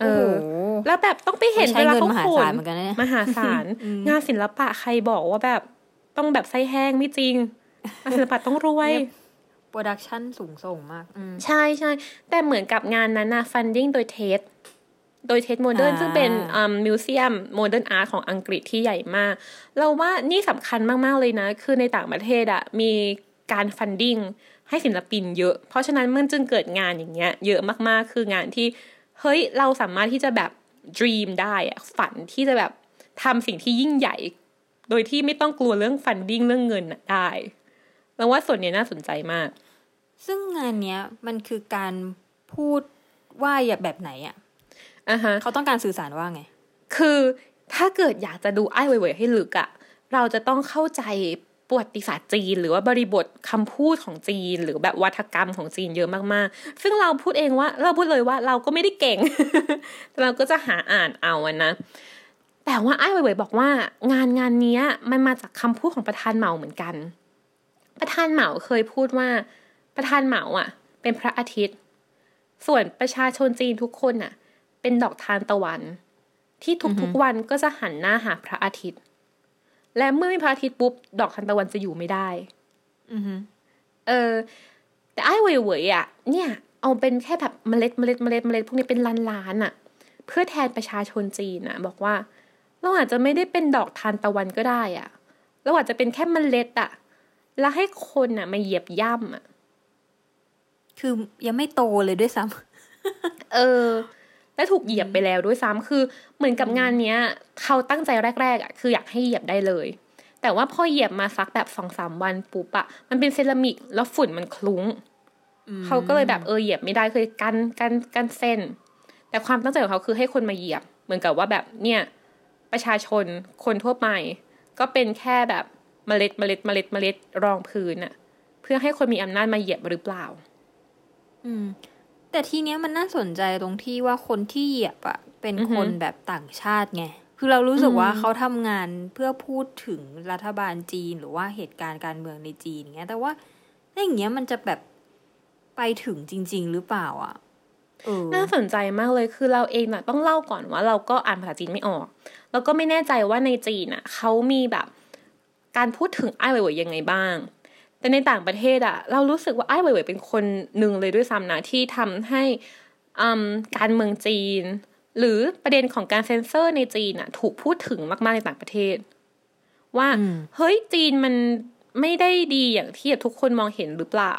เออโอ้โหแล้วแบบต้องไปเห็นใช้เวลาเงินเขามหาขศานลเหมือนกันนะเนี่ยมหาศาล งานศิลปะใครบอกว่าแบบต้องแบบไส้แห้งไม่จริงงานศิลปะต้องรวย production สูงส่งมากอืมใช่ใช่แต่เหมือนกับงานนั้นนะ funding โดย Tate โดย Tate Modern อ่าซึ่งเป็น museum modern art ของอังกฤษที่ใหญ่มาก เราว่านี่สำคัญมาก ๆ เลยนะ คือในต่างประเทศอะมีการ funding ให้ศิลปินเยอะ เพราะฉะนั้นมันจึงเกิดงานอย่างเงี้ย เยอะมากๆ คืองานที่ เฮ้ย เราสามารถที่จะแบบ dream ได้อะฝันที่จะแบบทำสิ่งที่ยิ่งใหญ่ โดยที่ไม่ต้องกลัวเรื่อง funding เรื่องเงินอะได้ เราว่าส่วนเนี้ยน่าสนใจมาก ซึ่งงานเนี้ยมันคือการพูดว่าอย่าแบบไหนอะอะฮะเขาต้องการสื่อสารว่าไง คือถ้าเกิดอยากจะดูอ้ายเว่ยเว่ยให้ลึกอะเราจะต้องเข้าใจประวัติศาสตร์จีน หรือว่าบริบทคำพูดของจีน หรือแบบวัฒกรรมของจีนเยอะมากๆ ซึ่งเราพูดเองว่า เราพูดเลยว่าเราก็ไม่ได้เก่งแต่เราก็จะหาอ่านเอาอะนะ แต่ว่าไอ้เว่ยๆบอกว่างานงานเนี้ยมันมาจากคำพูดของประธานเหมาเหมือนกัน ประธานเหมาเคยพูดว่า ประธานเหมาอะ เป็นพระอาทิตย์ ส่วนประชาชนจีนทุกคนอะ เป็นดอกทานตะวัน ที่ทุกๆวันก็จะหันหน้าหาพระอาทิตย์ และเมื่อมีพระอาทิตย์ปุ๊บดอกทานตะวันจะอยู่ไม่ได้อือฮึเออ แต่ไอ้เว่ยๆอะ เนี่ย เอาเป็นแค่แบบเมล็ดเมล็ดเมล็ดเมล็ดพวกนี้เป็นล้านๆอะ เพื่อแทนประชาชนจีนอะ บอกว่าเราอาจจะไม่ได้เป็นดอกทานตะวันก็ได้อะเราอาจจะเป็นแค่เมล็ดอะ แล้วให้คนอะ มาเหยียบย่ำอะ คือยังไม่โตเลยด้วยซ้เออ และถูกเหยียบไปแล้วด้วยซ้ำคือ เหมือนกับงานเนี้ย เขาตั้งใจแรก ๆ อะ คืออยากให้เหยียบได้เลย แต่ว่าพอเหยียบมาสักแบบสองสามวันปุ๊บอะมันเป็นเซรามิกแล้วฝุ่นมันคลุ้งำเขาก็เลยแบบเออเหยียบไม่ได้คือกันกันกันเส้น แต่ความตั้งใจของเขาคือให้คนมาเหยียบ เหมือนกับว่าแบบเนี่ย ประชาชนคนทั่วไป ก็เป็นแค่แบบ เมล็ดเมล็ดเมล็ดเมล็ดรองพื้นอะเพื่อให้คนมีอำนาจมาเหยียบหรือเปล่า อืม แต่ทีเนี้ยมันน่าสนใจตรงที่ว่าคนที่เหยียบอะเป็นอือฮึคนแบบต่างชาติไงคือเรารู้สึกว่าอืมเขาทำงานเพื่อพูดถึงรัฐบาลจีนหรือว่าเหตุการณ์การเมืองในจีนอย่างเงี้ย แต่ว่าถ้าอย่างเงี้ยมันจะแบบไปถึงจริง ๆ หรือเปล่าอะเออน่าสนใจมากเลยคือเราเองน่ะต้องเล่าก่อนว่าเราก็อ่านภาษาจีนไม่ออก แล้วก็ไม่แน่ใจว่าในจีนน่ะเขามีแบบ การพูดถึงไอ้ายเว่ยๆยังไงบ้าง แต่ในต่างประเทศอะเรารู้สึกว่าไอ้เหวยๆเป็นคนหนึ่งเลยด้วยซ้ำนะที่ทำให้การเมืองจีน หรือประเด็นของการเซ็นเซอร์ในจีนอะถูกพูดถึงมากๆในต่างประเทศ ว่าเฮ้ยจีนมันไม่ได้ดีอย่างที่ทุกคนมองเห็นหรือเปล่า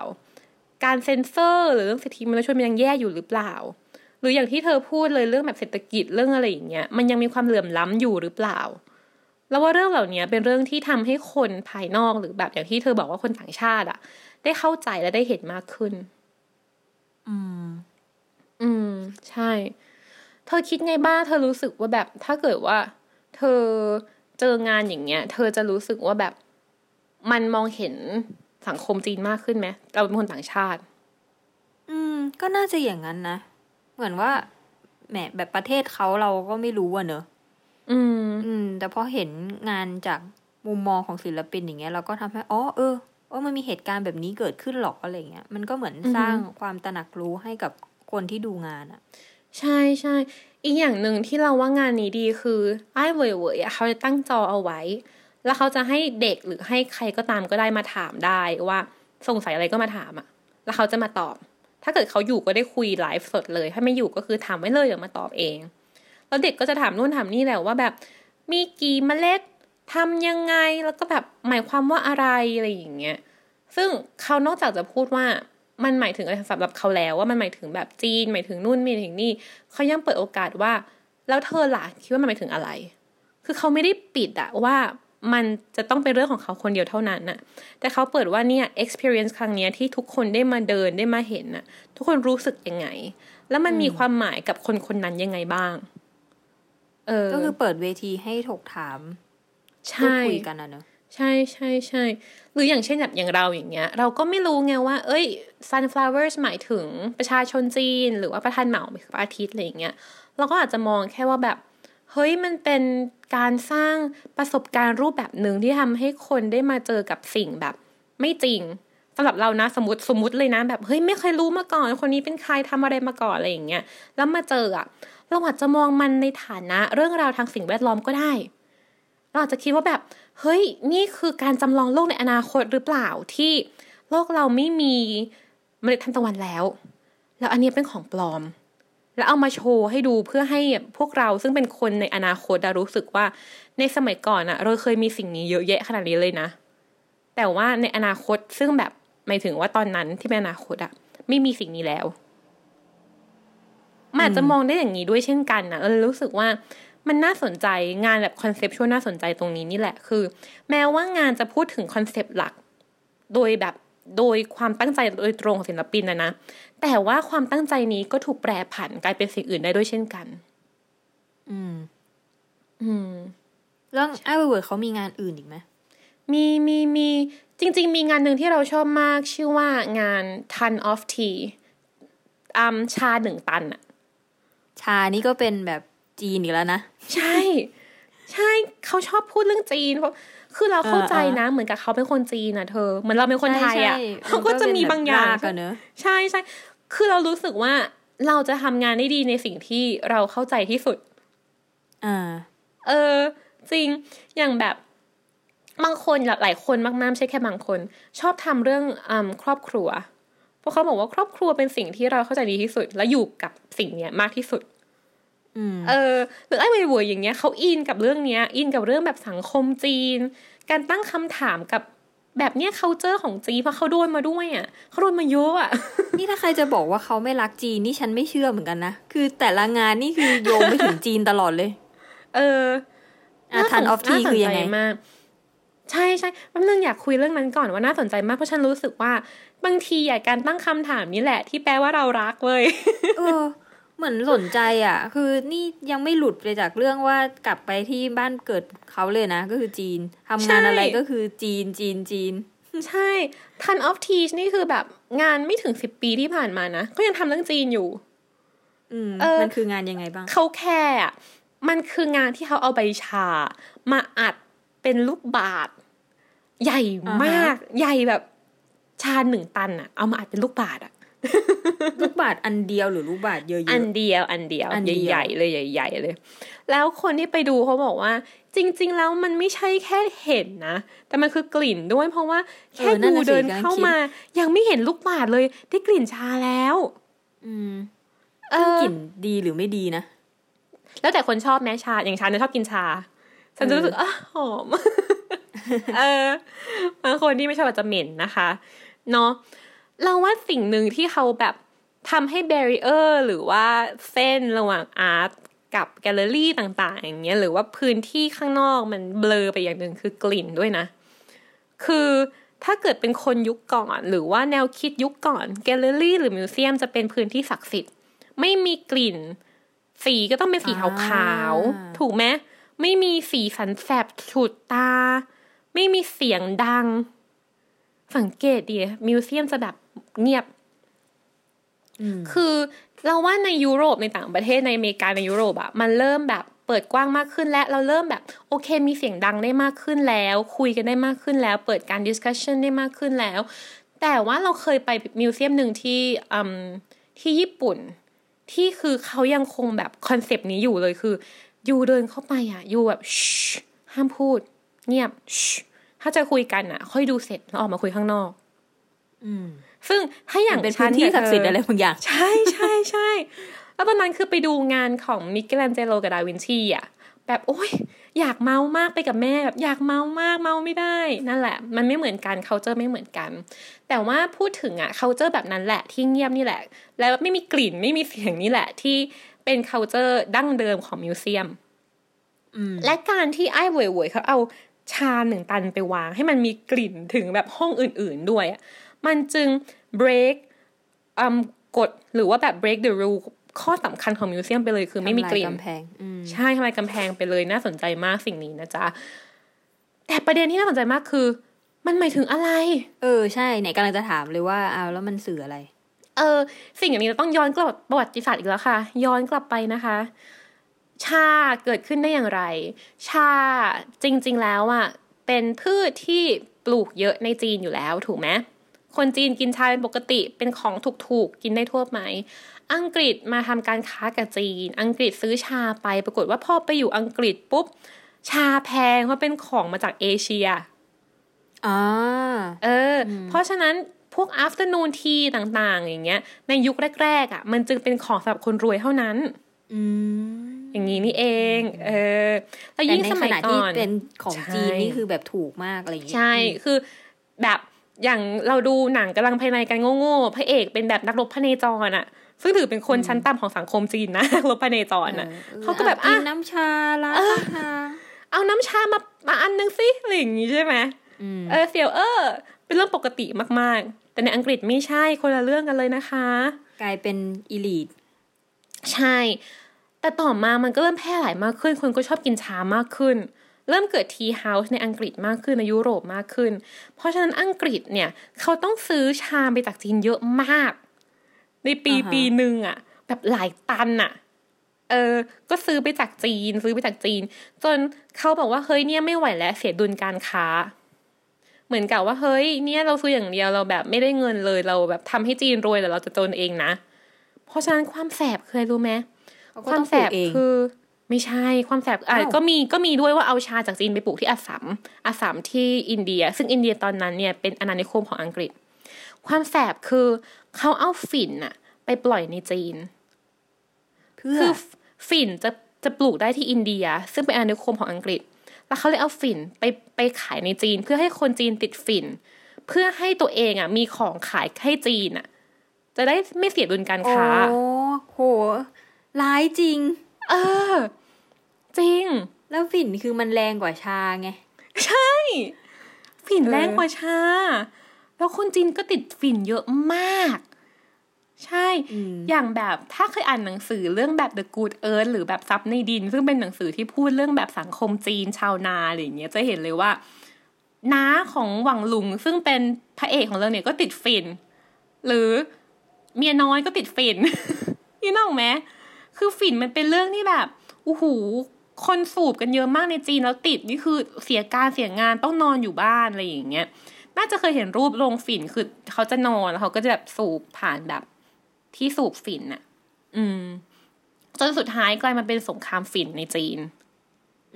การเซ็นเซอร์หรือเรื่องสิทธิมนุษยชนมันยังแย่อยู่หรือเปล่า หรืออย่างที่เธอพูดเลยเรื่องแบบเศรษฐกิจเรื่องอะไรอย่างเงี้ยมันยังมีความเหลื่อมล้ำอยู่หรือเปล่า แล้วว่าเรื่องเหล่านี้เป็นเรื่องที่ทำให้คนภายนอกหรือแบบอย่างที่เธอบอกว่าคนต่างชาติอะได้เข้าใจและได้เห็นมากขึ้น อืม อืม ใช่ เธอคิดไงบ้างเธอรู้สึกว่าแบบ ถ้าเกิดว่า เธอเจองานอย่างเงี้ย เธอจะรู้สึกว่าแบบมันมองเห็นสังคมจีนมากขึ้นไหมเราเป็นคนต่างชาติ อืม ก็น่าจะอย่างนั้นนะ เหมือนว่าแหมแบบประเทศเขาเราก็ไม่รู้อะเนอะ อืม อืม แต่พอเห็นงานจากมุมมองของศิลปินอย่างเงี้ยเราก็ทำให้อ๋อเออเออมันมีเหตุการณ์แบบนี้เกิดขึ้นหรอกอะไรเงี้ยมันก็เหมือนสร้างความตระหนักรู้ให้กับคนที่ดูงานอะใช่ใช่อีกอย่างหนึ่งที่เราว่างานนี้ดีคือไอ้เว่ยเว่ยเขาจะตั้งจอเอาไว้ แล้วเขาจะให้เด็กหรือให้ใครก็ตามก็ได้มาถามได้ว่าสงสัยอะไรก็มาถามอะแล้วเขาจะมาตอบ ถ้าเกิดเขาอยู่ก็ได้คุยไลฟ์สดเลย ถ้าไม่อยู่ก็คือถามไว้เลยเดี๋ยวมาตอบเอง แล้วเด็กก็จะถามนู่นถามนี่แหละว่าแบบ มีกี่เมล็ดทำยังไงแล้วก็แบบหมายความว่าอะไรอะไรอย่างเงี้ยซึ่งเขานอกจากจะพูดว่ามันหมายถึงอะไรสำหรับเขาแล้วว่ามันหมายถึงแบบจีนหมายถึงนู่นมีถึงนี่เขายังเปิดโอกาสว่า แล้วเธอล่ะคิดว่ามันหมายถึงอะไร คือเขาไม่ได้ปิดอะว่ามันจะต้องเป็นเรื่องของเขาคนเดียวเท่านั้นน่ะ แต่เขาเปิดว่าเนี่ย experience ครั้งนี้ที่ทุกคนได้มาเดินได้มาเห็นน่ะ ทุกคนรู้สึกยังไง แล้วมันมีความหมายกับคนคนนั้นยังไงบ้างเออ ก็คือเปิดเวทีให้ถกถามใช่คุยกันนะเนอะใช่ใช่ใช่หรืออย่างเช่นแบบอย่างเราอย่างเงี้ย เราก็ไม่รู้ไงว่า เอ้ย sunflowers หมายถึงประชาชนจีน หรือว่าประธานเหมาหรือพระอาทิตย์อะไรอย่างเงี้ยเราก็อาจจะมองแค่ว่าแบบเฮ้ยมันเป็นการสร้างประสบการณ์รูปแบบหนึ่งที่ทำให้คนได้มาเจอกับสิ่งแบบไม่จริงสำหรับเรานะสมมติสมมติเลยนะแบบเฮ้ยไม่เคยรู้มาก่อน คนนี้เป็นใครทำอะไรมาก่อนอะไรอย่างเงี้ยแล้วมาเจออะ เราอาจจะมองมันในฐานะเรื่องราวทางสิ่งแวดล้อมก็ได้ เราอาจจะคิดว่าแบบ เฮ้ย นี่คือการจำลองโลกในอนาคตหรือเปล่าที่โลกเราไม่มีเมล็ดทานตะวันแล้ว แล้วอันนี้เป็นของปลอม แล้วเอามาโชว์ให้ดูเพื่อให้พวกเราซึ่งเป็นคนในอนาคตรู้สึกว่าในสมัยก่อนอะเราเคยมีสิ่งนี้เยอะแยะขนาดนี้เลยนะ แต่ว่าในอนาคตซึ่งแบบหมายถึงว่าตอนนั้นที่เป็นอนาคตอะไม่มีสิ่งนี้แล้ว มันอาจจะมองได้อย่างนี้ด้วยเช่นกันนะเออรู้สึกว่ามันน่าสนใจงานแบบ conceptual น่าสนใจตรงนี้นี่แหละคือ แม้ว่างานจะพูดถึง concept หลัก โดยแบบโดยความตั้งใจโดยตรงของศิลปินนะนะ แต่ว่าความตั้งใจนี้ก็ถูกแปรผันกลายเป็นสิ่งอื่นได้ด้วยเช่นกัน อืม อืมแล้วไอ้เวิร์ดเขามีงานอื่นอีกไหมมีมีมีจริง ๆ มีงานหนึ่งที่เราชอบมาก ชื่อว่างาน ton of tea อืมชาหนึ่งตันอะ ชานี่ก็เป็นแบบจีนอีกแล้วนะ ใช่ ใช่เขาชอบพูดเรื่องจีนเพราะคือเราเข้าใจนะ เหมือนกับเขาเป็นคนจีนนะเธอเหมือนเราเป็นคนไทยอะเขาก็จะมีบางอย่างกันเนอะใช่ใช่คือเรารู้สึกว่าเราจะทำงานได้ดีในสิ่งที่เราเข้าใจที่สุดอ่าเออ จริงอย่างแบบบางคนหลายคนมากๆไม่ใช่แค่บางคน ชอบทำเรื่องอครอบครัวเพราะเขาบอกว่าครอบครัวเป็นสิ่งที่เราเข้าใจดีที่สุด และอยู่กับสิ่งเนี้ยมากที่สุดเออหรือไอ้เวยอย่างเงี้ยเขาอินกับเรื่องเนี้ย อินกับเรื่องแบบสังคมจีน การตั้งคำถามกับแบบเนี้ย c u เจอร์ของจีนเพราะเขาโดนมาด้วยอะเขาโดนมาเยอะอะ นี่ถ้าใครจะบอกว่าเขาไม่รักจีนนี่ฉันไม่เชื่อเหมือนกันนะ คือแต่ละงานนี่คือโยงไปถึงจีนตลอดเลย เออทันออฟทีคือยังไงมาก ใช่ใช่แป๊บนึงอยากคุยเรื่องนั้นก่อนว่าน่าสนใจมากเพราะฉันรู้สึกว่า บางทีอะการตั้งคำถามนี้แหละ ที่แปลว่าเรารักเลยเออ เหมือนสนใจอะ คือนี่ยังไม่หลุดไปจากเรื่องว่ากลับไปที่บ้านเกิดเขาเลยนะ ก็คือจีนทำงานอะไรก็คือจีนจีนจีน ใช่ทันออฟทีชนี่คือแบบงานไม่ถึงสิบปีที่ผ่านมานะ ก็ยังทำเรื่องจีนอยู่อืมมันคืองานยังไงบ้าง เขาแค่มันคืองานที่เขาเอาใบชา มาอัดเป็นลูกบาท ใหญ่มาก ใหญ่แบบ ชาหนึ่งตันอะเอามาอัดเป็นลูกบาทอะลูกบาศก์อันเดียวหรือลูกบาศก์เยอะอันเดียวอันเดียวอันเดียวใหญ่ๆเลยใหญ่ ๆ เลย แล้วคนที่ไปดูเขาบอกว่า จริง ๆ แล้วมันไม่ใช่แค่เห็นนะ แต่มันคือกลิ่นด้วย เพราะว่าแค่ดูเดินเข้ามา ยังไม่เห็นลูกบาศก์เลย ได้กลิ่นชาแล้วๆอืมเออกลิ่นดีหรือไม่ดีนะ แล้วแต่คนชอบแม้ชาอย่างฉันเนี่ยชอบกินชา ฉันจะรู้สึกอะหอม เออบางคนที่ไม่ชอบอาจจะเหม็นนะคะเนาะเราว่าสิ่งหนึ่งที่เขาแบบทำให้แบร r เออร์หรือว่าเส้นระหว่าง art กับแกลเลอรี่ต่างๆ อย่างเงี้ยหรือว่าพื้นที่ข้างนอกมันเบลอไปอย่างหนึ่งคือกลิ่นด้วยนะ คือถ้าเกิดเป็นคนยุคก่อนหรือว่าแนวคิดยุคก่อนแกลเลอรี่หรือ museum จะเป็นพื้นที่ศักดิ์สิทธิ์ ไม่มีกลิ่น สีก็ต้องเป็นสีขาวอ่าๆถูกไหมไม่มีสีสันแสบฉูดตา ไม่มีเสียงดัง สังเกตดิ museum จะแบบเงียบอืมคือเราว่าในยุโรปในต่างประเทศในอเมริกาในยุโรปอะมันเริ่มแบบเปิดกว้างมากขึ้นและเราเริ่มแบบ โอเคมีเสียงดังได้มากขึ้นแล้ว คุยกันได้มากขึ้นแล้ว เปิดการ discussion ได้มากขึ้นแล้ว แต่ว่าเราเคยไป museum หนึ่งที่อืมที่ญี่ปุ่น ที่คือเขายังคงแบบคอนเซปต์นี้อยู่เลยคือ ยูเดินเข้าไปอะยูแบบชห้ามพูด เงียบชถ้าจะคุยกันอะ ค่อยดูเสร็จแล้วออกมาคุยข้างนอก อืม ซึ่งถ้าอย่างเป็นฉัพื้นที่กับศักดิ์สิทธิ์เธอะไรบางอย่าง ใช่ใช่ใช่แล้วตอนนั้นคือไปดูงานของมิเกลันเจโลกับดาวินชีอะ แบบโอ้ยอยากเมามากไปกับแม่แบบอยากเมามากเมาไม่ได้ นั่นแหละ มันไม่เหมือนกันเขาเจอไม่เหมือนกัน แต่ว่าพูดถึงอะเขาเจอแบบนั้นแหละที่เงียบนี่แหละ แล้วไม่มีกลิ่นไม่มีเสียงนี่แหละที่เป็น c u เจอร์ดั้งเดิมของมิวเซียมอืมและการที่ไอ้เว่ยเวยเขาเอา ชาหนึ่งตันไปวาง ให้มันมีกลิ่นถึงแบบห้องอื่นๆด้วยอะมันจึง break อืมกฎหรือว่าแบบ break the rule ข้อสำคัญของ museum ไปเลย คือไม่มีกลิ่นทำลายกำแพงอืมใช่ทำลายกำแพงไปเลยน่าสนใจมากสิ่งนี้นะจ๊ะแต่ประเด็นที่น่าสนใจมากคือ มันหมายถึงอะไร เออใช่เนี่ยกำลังจะถามเลยว่าเอาแล้วมันสื่ออะไร เออ สิ่งอย่างนี้เราต้องย้อนกลับประวัติศาสตร์อีกแล้วค่ะ ย้อนกลับไปนะคะ ชาเกิดขึ้นได้อย่างไร ชาจริงๆแล้วอะเป็นพืชที่ปลูกเยอะในจีนอยู่แล้วถูกไหมคนจีนกินชาเป็นปกติเป็นของถูกๆกินได้ทั่วไปอังกฤษมาทำการค้ากับจีน อังกฤษซื้อชาไปปรากฏว่าพอไปอยู่อังกฤษปุ๊บ ชาแพงเพราะเป็นของมาจากเอเชียอ่าเอออเพราะฉะนั้นพวก afternoon tea ต่างๆ อย่างเงี้ย ในยุคแรกๆอะ มันจึงเป็นของสำหรับคนรวยเท่านั้น อืม อย่างนี้นี่เองเออแล้วแต่ยิ่งในสขมัยณะก่ที่อนเป็นของใช่จีนนี่คือแบบถูกมากอะไรอย่างเงี้ยใช่คือแบบอย่างเราดูหนังกำลังภายในกันโง่ๆพระเอกเป็นแบบนักรบพเนจรอะ ซึ่งถือเป็นคนชั้นต่ำของสังคมจีนนะนักรบพเนจรอะเขาก็แบบกิอะนน้ำชาล้างข้างทางเอาน้ำชามามาอันนึงสิอะไรอย่างงี้ใช่ไหมอืมเออเสียวเออ เป็นเรื่องปกติมากๆ แต่ในอังกฤษไม่ใช่คนละเรื่องกันเลยนะคะ กลายเป็นอีลีทใช่ แต่ต่อมามันก็เริ่มแพร่หลายมากขึ้น คนก็ชอบกินชามากขึ้น เริ่มเกิดทีเฮาส์ในอังกฤษมากขึ้นในยุโรปมากขึ้น เพราะฉะนั้นอังกฤษเนี่ยเขาต้องซื้อชาไปจากจีนเยอะมาก ในปีปีหนึ่งอะแบบหลายตันอะเออ ก็ซื้อไปจากจีน ซื้อไปจากจีน จนเขาบอกว่าเฮ้ยเนี่ยไม่ไหวแล้วเสียดุลการค้า เหมือนกับว่าเฮ้ยเนี่ยเราซื้ออย่างเดียวเราแบบไม่ได้เงินเลยเราแบบทำให้จีนรวยแต่เราจะจนเองนะ เพราะฉะนั้นความแสบเคยรู้ไหมเขาก็ ควาต้มองแสปลูกบเองคือ ไม่ใช่ความแสบอะอ้าวก็มีก็มีด้วยว่าเอาชาจากจีนไปปลูกที่อัสสัมอัสสัมที่อินเดีย ซึ่งอินเดียตอนนั้นเนี่ยเป็นอาณานิคมของอังกฤษ ความแสบคือเขาเอาฝิ่นอะไปปล่อยในจีนเพื่อคือฝิ่นจะจะปลูกได้ที่อินเดีย ซึ่งเป็นอาณานิคมของอังกฤษ แล้วเขาเลยเอาฝิ่นไปไปขายในจีน เพื่อให้คนจีนติดฝิ่น เพื่อให้ตัวเองอะ มีของขายให้จีนอะ จะได้ไม่เสียดุลการโอ้ค้าโห ร้ายจริง เออ จริง แล้วฝิ่นคือมันแรงกว่าชาไง ใช่ ฝิ่นเออแรงกว่าชา แล้วคนจีนก็ติดฝิ่นเยอะมาก ใช่อืมอย่างแบบถ้าเคยอ่านหนังสือเรื่องแบบ The Good Earth หรือแบบซับในดิน ซึ่งเป็นหนังสือที่พูดเรื่องแบบสังคมจีนชาวนาอะไรอย่างเงี้ยจะเห็นเลยว่าน้าของหวังลุงซึ่งเป็นพระเอกของเรื่องเนี้ยก็ติดฝิ่น หรือเมียน้อยก็ติดฝิ่น นี่น้องไหม คือฝิ่นมันเป็นเรื่องที่แบบโอ้โหคนสูบกันเยอะมากในจีนแล้วติดนี่คือเสียการเสียงานต้องนอนอยู่บ้านอะไรอย่างเงี้ย น่าจะเคยเห็นรูปโรงฝิ่นคือเขาจะนอนแล้วเขาก็จะแบบสูบผ่านแบบ ที่สูบฝิ่นน่ะอืม จนสุดท้ายกลายมาเป็นสงครามฝิ่นในจีน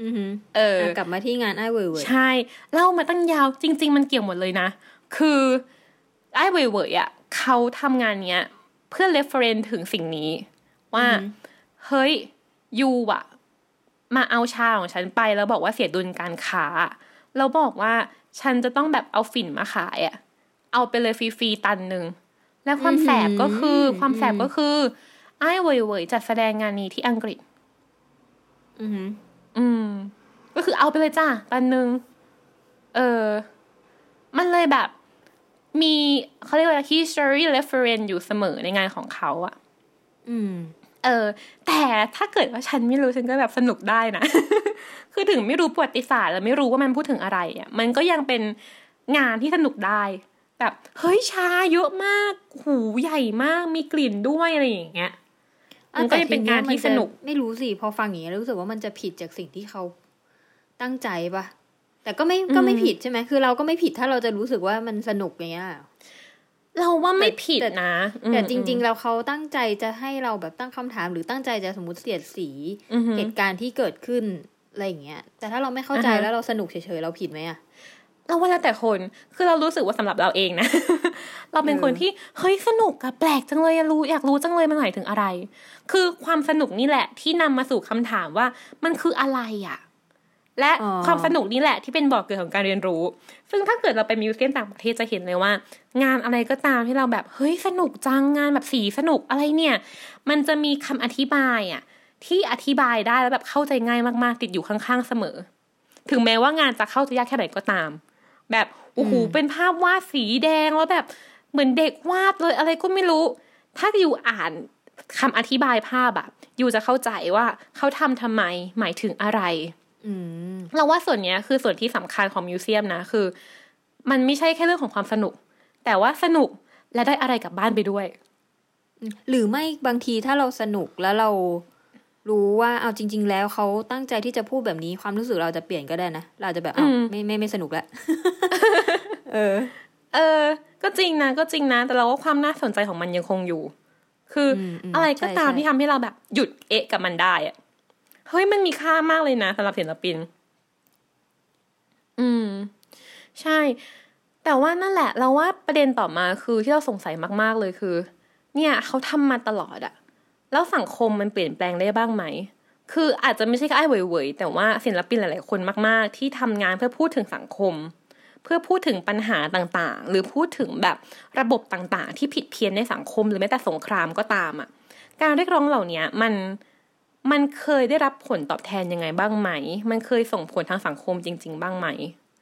อือหือเอออะกลับมาที่งานไอ้เว่ยเว่ยใช่เล่ามาตั้งยาวจริง ๆ มันเกี่ยวหมดเลยนะ คือไอ้เว่ยเว่ยอะเขาทำงานเนี้ย เพื่อ reference ถึงสิ่งนี้ ว่า เฮ้ยยูอะมาเอาชาของฉันไปแล้วบอกว่าเสียดุลการค้าแล้วบอกว่าฉันจะต้องแบบเอาฝิ่นมาขายอะเอาไปเลยฟรีๆตันหนึ่งและความแสบก็คืออความแสบก็คือไอ้เว่ยเว่ยจัดแสดงงานนี้ที่อังกฤษ อือหืออืม ก็คือเอาไปเลยจ้าตันหนึ่งเออ มันเลยแบบ มีเขาเรียกว่า history reference อยู่เสมอในงานของเขาอะอืม เออแต่ถ้าเกิดว่าฉันไม่รู้ฉันก็แบบสนุกได้นะ คือถึงไม่รู้ประวัติศาสตร์แล้วไม่รู้ว่ามันพูดถึงอะไรอะ่ะมันก็ยังเป็นงานที่สนุกได้ แบบเฮ้ยชาเยอะมาก หูใหญ่มากมีกลิ่นด้วยอะไรอย่างเงี้ยมันก็ยังเป็นการที่สนุกไม่รู้สิพอฟังอย่างนี้ยรู้สึกว่ามันจะผิดจากสิ่งที่เขาตั้งใจปะแต่ก็ไม่ก็ไม่ผิดใช่ไหมคือเราก็ไม่ผิดถ้าเราจะรู้สึกว่ามันสนุกอย่างเงี้ย เราว่าไม่แต่ผิดแต่นะ แต่อืมจริง ๆ แล้วเขาตั้งใจจะให้เราแบบตั้งคำถาม หรือตั้งใจจะสมมติเสียดสีอือหือเหตุการณ์ที่เกิดขึ้นอะไรอย่างเงี้ย แต่ถ้าเราไม่เข้าใจอ่าฮะแล้วเราสนุกเฉยๆเราผิดไหมอะเราว่าแล้วแต่คน คือเรารู้สึกว่าสำหรับเราเองนะ เราเป็นเออคนที่เฮ้ยสนุกอะแปลกจังเลยอะรู้อยากรู้จังเลยมันหมายถึงอะไร คือความสนุกนี่แหละ ที่นำมาสู่คำถามว่ามันคืออะไรอะ และความสนุกนี่แหละที่เป็นบ่อกเกิดของการเรียนรู้ ซึ่งถ้าเกิดเราไปมิวเซียมต่างประเทศจะเห็นเลยว่า งานอะไรก็ตามที่เราแบบเฮ้ยสนุกจังงานแบบสีสนุกอะไรเนี่ย มันจะมีคำอธิบายอะที่อธิบายได้แล้วแบบเข้าใจง่ายมากๆ ติดอยู่ข้างๆเสมอ ถึงแม้ว่างานจะเข้าใจยากแค่ไหนก็ตาม แบบโอ้โหเป็นภาพวาดสีแดงแล้วแบบเหมือนเด็กวาดเลยอะไรก็ไม่รู้ ถ้าอยู่อ่านคำอธิบายภาพอะอยู่จะเข้าใจว่าเขาทำทำไมหมายถึงอะไรอืม เราว่าส่วนเนี้ยคือส่วนที่สำคัญของมิวเซียมนะคือ มันไม่ใช่แค่เรื่องของความสนุก แต่ว่าสนุกและได้อะไรกลับบ้านไปด้วย หรือไม่บางทีถ้าเราสนุกแล้วเรารู้ว่าเอาจริง ๆ แล้วเขาตั้งใจที่จะพูดแบบนี้ความรู้สึกเราจะเปลี่ยนก็ได้นะเราจะแบบอ้าวอืมไม่ไม่ไม่สนุกแล้วเออ เออ ก็จริงนะก็จริงนะ แต่เราว่าความน่าสนใจของมันยังคงอยู่ คืออมอืมอะไรก็ใช่ตามใช่ที่ทำให้เราแบบหยุดเอะกับมันได้อะ เฮ้ยมันมีค่ามากเลยนะสำหรับศิลปิน อืม ใช่ แต่ว่านั่นแหละ เราว่าประเด็นต่อมาคือที่เราสงสัยมาก ๆ เลยคือ เนี่ยเขาทำมาตลอดอะแล้วสังคมมันเปลี่ยนแปลงได้บ้างไหม คืออาจจะไม่ใช่แค่ไอ้เหวยๆแต่ว่าศิลปินหลาย ๆ คนมาก ๆ ที่ทำงานเพื่อพูดถึงสังคม เพื่อพูดถึงปัญหาต่าง ๆ หรือพูดถึงแบบระบบต่าง ๆ ที่ผิดเพี้ยนในสังคม หรือแม้แต่สงครามก็ตามอะ่ะ การเรียกร้องเหล่านี้มัน มันเคยได้รับผลตอบแทนยังไงบ้างไหม มันเคยส่งผลทางสังคมจริง ๆ บ้างไหม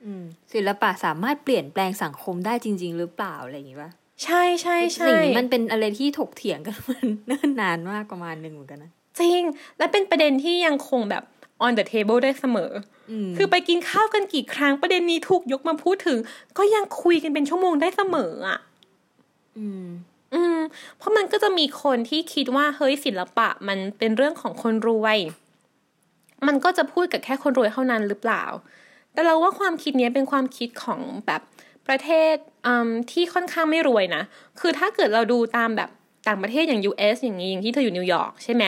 อืมศิลปะสามารถเปลี่ยนแปลงสังคมได้จริง ๆ หรือเปล่าอะไรอย่างงี้ปะใช่ใช่ใช่สิ่งนี้มันเป็นอะไรที่ถกเถียงกันมันเนิ่นนานมากประมาณหนึ่งเหมือนกันนะจริง และเป็นประเด็นที่ยังคงแบบ on the table ได้เสมออืมคือไปกินข้าวกันกี่ครั้งประเด็นนี้ถูกยกมาพูดถึง ก็ยังคุยกันเป็นชั่วโมงได้เสมออะ อืม อืม เพราะมันก็จะมีคนที่คิดว่าเฮ้ยศิลปะมันเป็นเรื่องของคนรวย มันก็จะพูดกับแค่คนรวยเท่านั้นหรือเปล่า แต่เราว่าความคิดเนี้ยเป็นความคิดของแบบประเทศอืมที่ค่อนข้างไม่รวยนะ คือถ้าเกิดเราดูตามแบบต่างประเทศอย่าง US อย่างนี้อย่างที่เธออยู่นิวยอร์กใช่ไหม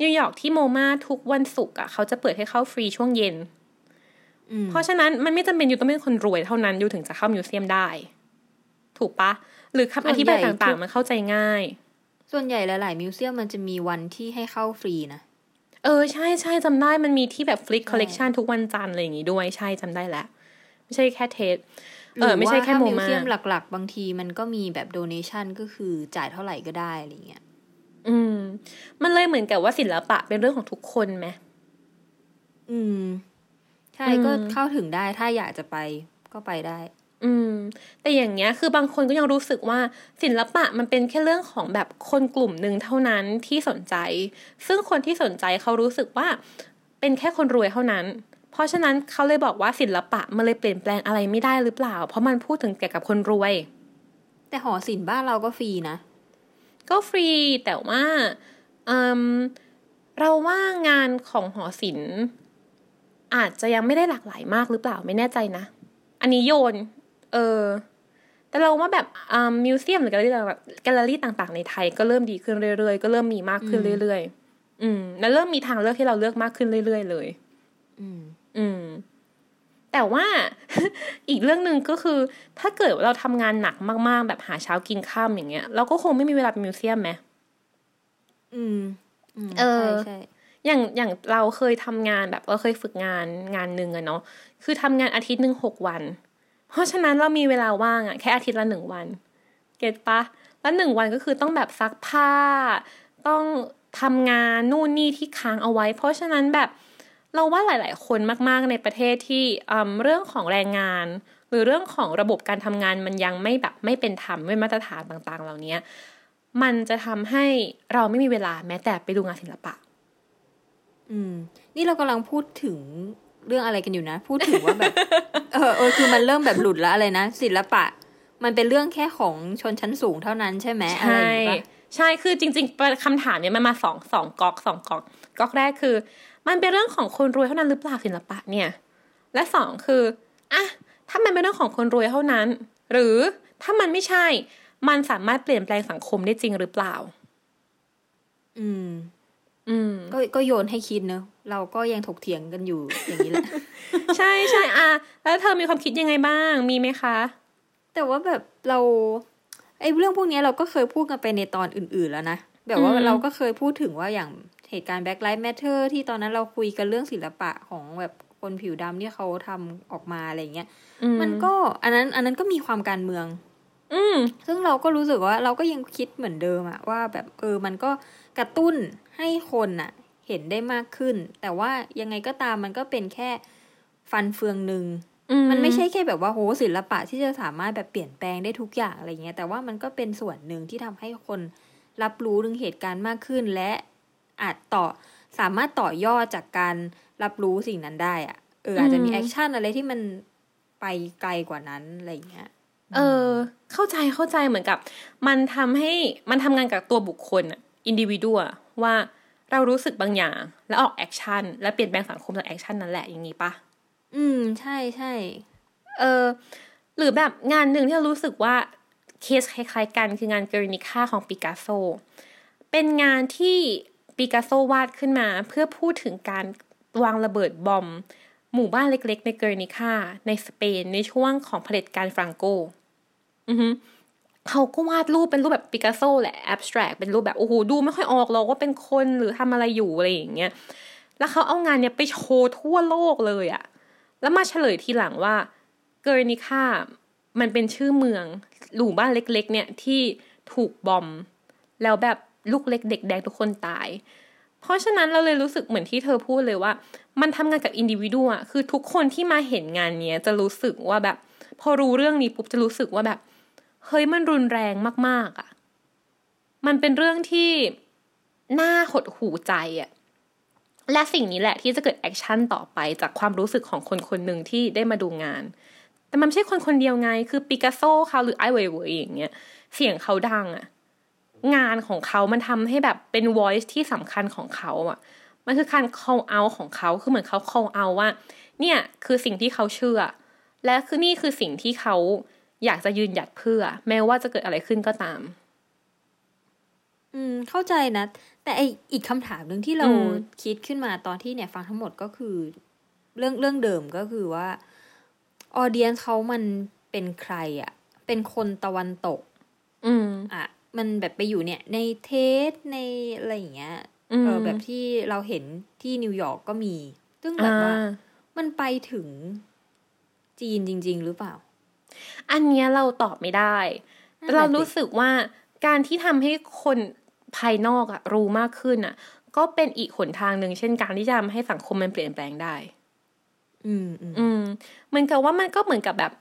นิวยอร์กที่ MoMA ทุกวันศุกร์อะเขาจะเปิดให้เข้าฟรีช่วงเย็นอืมเพราะฉะนั้นมันไม่จำเป็นอยู่ต้องเป็นคนรวยเท่านั้นอยู่ถึงจะเข้า museum ได้ ถูกปะ หรือคำอธิบายต่างๆ มันเข้าใจง่าย ส่วนใหญ่หลายๆ museum มันจะมีวันที่ให้เข้าฟรีนะ เออใช่ใช่จำได้มันมีที่แบบ Frick Collection ทุกวันจันทร์อะไรอย่างงี้ด้วยใช่จำได้แล้ว ไม่ใช่แค่เทสเออไม่ใช่แค่หรือโมว่าถ้ามิวมาเซียมหลัก ๆ บางทีมันก็มีแบบโดเนชันก็คือจ่ายเท่าไหร่ก็ได้อะไรเงี้ยอืม มันเลยเหมือนกับว่าศิลปะเป็นเรื่องของทุกคนไหมอืม ใช่อืมก็เข้าถึงได้ถ้าอยากจะไปก็ไปได้ อืม แต่อย่างเงี้ยคือบางคนก็ยังรู้สึกว่าศิลปะมันเป็นแค่เรื่องของแบบคนกลุ่มหนึ่งเท่านั้นที่สนใจ ซึ่งคนที่สนใจเขารู้สึกว่าเป็นแค่คนรวยเท่านั้น เพราะฉะนั้นเขาเลยบอกว่าศิลปะมันเลยเปลี่ยนแปลงอะไรไม่ได้หรือเปล่า เพราะมันพูดถึงเกี่ยวกับคนรวย แต่หอศิลป์บ้านเราก็ฟรีนะ ก็ฟรีแต่ว่าอืมเราว่างานของหอศิลป์อาจจะยังไม่ได้หลากหลายมากหรือเปล่าไม่แน่ใจนะ อันนี้โยน เออ แต่เราว่าแบบอ่ามิวเซียมหรือแกลเลอรี่แบบแกลเลอรี่ต่าง ๆ ในไทยก็เริ่มดีขึ้นเรื่อยๆ ก็เริ่มมีมากขึ้นเรื่อยๆ อืม แล้วเริ่มมีทางเลือกที่เราเลือกมากขึ้นเรื่อยๆ เลย อืม อืม แต่ว่าอีกเรื่องหนึ่งก็คือ ถ้าเกิดว่าเราทำงานหนักมากๆ แบบหาเช้ากินข้ามอย่างเงี้ยเราก็คงไม่มีเวลาไปมิวเซียมไหมอืมอืมเออใช่ใช่อย่างอย่างเราเคยทำงานแบบเราเคยฝึกงานงานหนึ่งอะเนาะคือทำงานอาทิตย์หนึ่งหกวัน เพราะฉะนั้นเรามีเวลาว่างอะแค่อาทิตย์ละหนึ่งวัน เก็ตปะแล้วหนึ่งวันก็คือต้องแบบซักผ้า ต้องทำงานนู่นนี่ที่ค้างเอาไว้ เพราะฉะนั้นแบบเราว่าหลาย ๆ คนมาก ๆ ในประเทศที่เรื่องของแรงงาน หรือเรื่องของระบบการทำงานมันยังไม่แบบไม่เป็นธรรมไม่มาตรฐานต่าง ๆ เหล่านี้มันจะทำให้เราไม่มีเวลาแม้แต่ไปดูงานศิลปะ อืม นี่เรากำลังพูดถึง เรื่องอะไรกันอยู่นะ พูดถึงว่าแบบ เออเออคือมันเริ่มแบบหลุดแล้วอะไรนะศิลปะ มันเป็นเรื่องแค่ของชนชั้นสูงเท่านั้นใช่ไหมอะไรใช่อย่างงี้ปะใช่คือจริง ๆคำถามเนี่ยมันมาสองสองก๊อกสองก๊อกก๊อกแรกคือ มันเป็นเรื่องของคนรวยเท่านั้นหรือเปล่าศิลปะเนี่ย และสองคืออะถ้ามันเป็นเรื่องของคนรวยเท่านั้น หรือถ้ามันไม่ใช่ มันสามารถเปลี่ยนแปลงสังคมได้จริงหรือเปล่า อืม อืม ก็ก็โยนให้คิดเนอะ เราก็ยังถกเถียงกันอยู่อย่างนี้แหละ ใช่ใช่อะแล้วเธอมีความคิดยังไงบ้างมีไหมคะ แต่ว่าแบบเราไอ้เรื่องพวกเนี้ยเราก็เคยพูดกันไปในตอนอื่น ๆแล้วนะแบบว่าอืมเราก็เคยพูดถึงว่าอย่างเหตุการณ์ Black Lives Matter ที่ตอนนั้นเราคุยกันเรื่องศิลปะของแบบคนผิวดำที่เขาทำออกมาอะไรเงี้ยอืมันก็อันนั้น อันนั้นก็มีความการเมือง อืมซึ่งเราก็รู้สึกว่าเราก็ยังคิดเหมือนเดิมอะว่าแบบเออมันก็กระตุ้นให้คนอะ เห็นได้มากขึ้น แต่ว่ายังไงก็ตามมันก็เป็นแค่ฟันเฟืองหนึ่งอืมมันไม่ใช่แค่แบบว่าโหศิลปะที่จะสามารถแบบเปลี่ยนแปลงได้ทุกอย่างอะไรเงี้ย แต่ว่ามันก็เป็นส่วนหนึ่งที่ทำให้คนรับรู้ถึงเหตุการณ์มากขึ้น และอาจต่อสามารถต่อยอดจากการรับรู้สิ่งนั้นได้อะเอออาจจะมี action อะไรที่มันไปไกลกว่านั้นอะไรเงี้ยเออ เข้าใจเข้าใจเหมือนกับ มันทำให้มันทำงานกับตัวบุคคลอะ individual ว่า เรารู้สึกบางอย่าง แล้วออก action และเปลี่ยนแปลงสังคมจาก action นั้นแหละอย่างนี้ปะอืม ใช่ใช่เออหรือแบบงานหนึ่งที่เรารู้สึกว่าเคสคล้ายๆกันคืองานเกรนิค่าของปิกัสโซ เป็นงานที่ปิกัสโซวาดขึ้นมา เพื่อพูดถึงการวางระเบิด bomb หมู่บ้านเล็กๆ ในเกรนิค่าในสเปนในช่วงของเผด็จการฟรังโกอือฮึ เขาก็วาดรูปเป็นรูปแบบปิกัสโซแหละแอบสแตรกเป็นรูปแบบ โอ้โห ดูไม่ค่อยออกหรอกว่าเป็นคนหรือทำอะไรอยู่อะไรอย่างเงี้ย แล้วเขาเอางานเนี้ยไปโชว์ทั่วโลกเลยอะแล้วมาเฉลยทีหลังว่าเกอร์นิค่ามันเป็นชื่อเมืองหมู่บ้านเล็ก ๆ เนี่ยที่ถูกบอม แล้วแบบลูกเล็กเด็กแดงทุกคนตาย เพราะฉะนั้นเราเลยรู้สึกเหมือนที่เธอพูดเลยว่า มันทำงานกับ individual อะคือทุกคนที่มาเห็นงานเนี้ยจะรู้สึกว่าแบบ พอรู้เรื่องนี้ปุ๊บจะรู้สึกว่าแบบ เฮ้ยมันรุนแรงมาก ๆอะมันเป็นเรื่องที่น่าหดหู่ใจอะและสิ่งนี้แหละที่จะเกิด action ต่อไปจากความรู้สึกของคนคนหนึ่งที่ได้มาดูงาน แต่มันไม่ใช่คนคนเดียวไง คือปิกัสโซเขาหรือไอเวยเวยอย่างเงี้ย เสียงเขาดังอะงานของเขามันทำให้แบบเป็น voice ที่สำคัญของเขาอะมันคือการ call out ของเขา คือเหมือนเขา call out ว่า เนี่ยคือสิ่งที่เขาเชื่อ และคือนี่คือสิ่งที่เขา อยากจะยืนหยัดเพื่อ แม้ว่าจะเกิดอะไรขึ้นก็ตาม อืม เข้าใจนะ แต่ไออีกคำถามหนึ่งที่เราอืมคิดขึ้นมาตอนที่เนี่ยฟังทั้งหมดก็คือ เรื่องเรื่องเดิมก็คือว่าออเดียนเขามันเป็นใครอะ่ะ เป็นคนตะวันตก อืม อะ มันแบบไปอยู่เนี่ย ในเทสในอะไรอย่างเงี้ยอืมเออแบบที่เราเห็นที่นิวยอร์กก็มี ซึ่งแบบว่าอ่ามันไปถึงจีนจริง ๆ หรือเปล่า อันเนี้ยเราตอบไม่ได้นั่นแต่แหละเราสิรู้สึกว่าการที่ทำให้คนภายนอกอะรู้มากขึ้นอะก็เป็นอีกหนทางหนึ่งเช่นการที่จะทำให้สังคมมันเปลี่ยนแปลงได้อืมอืมอืมเหมือนกับว่ามันก็เหมือนกับแบบ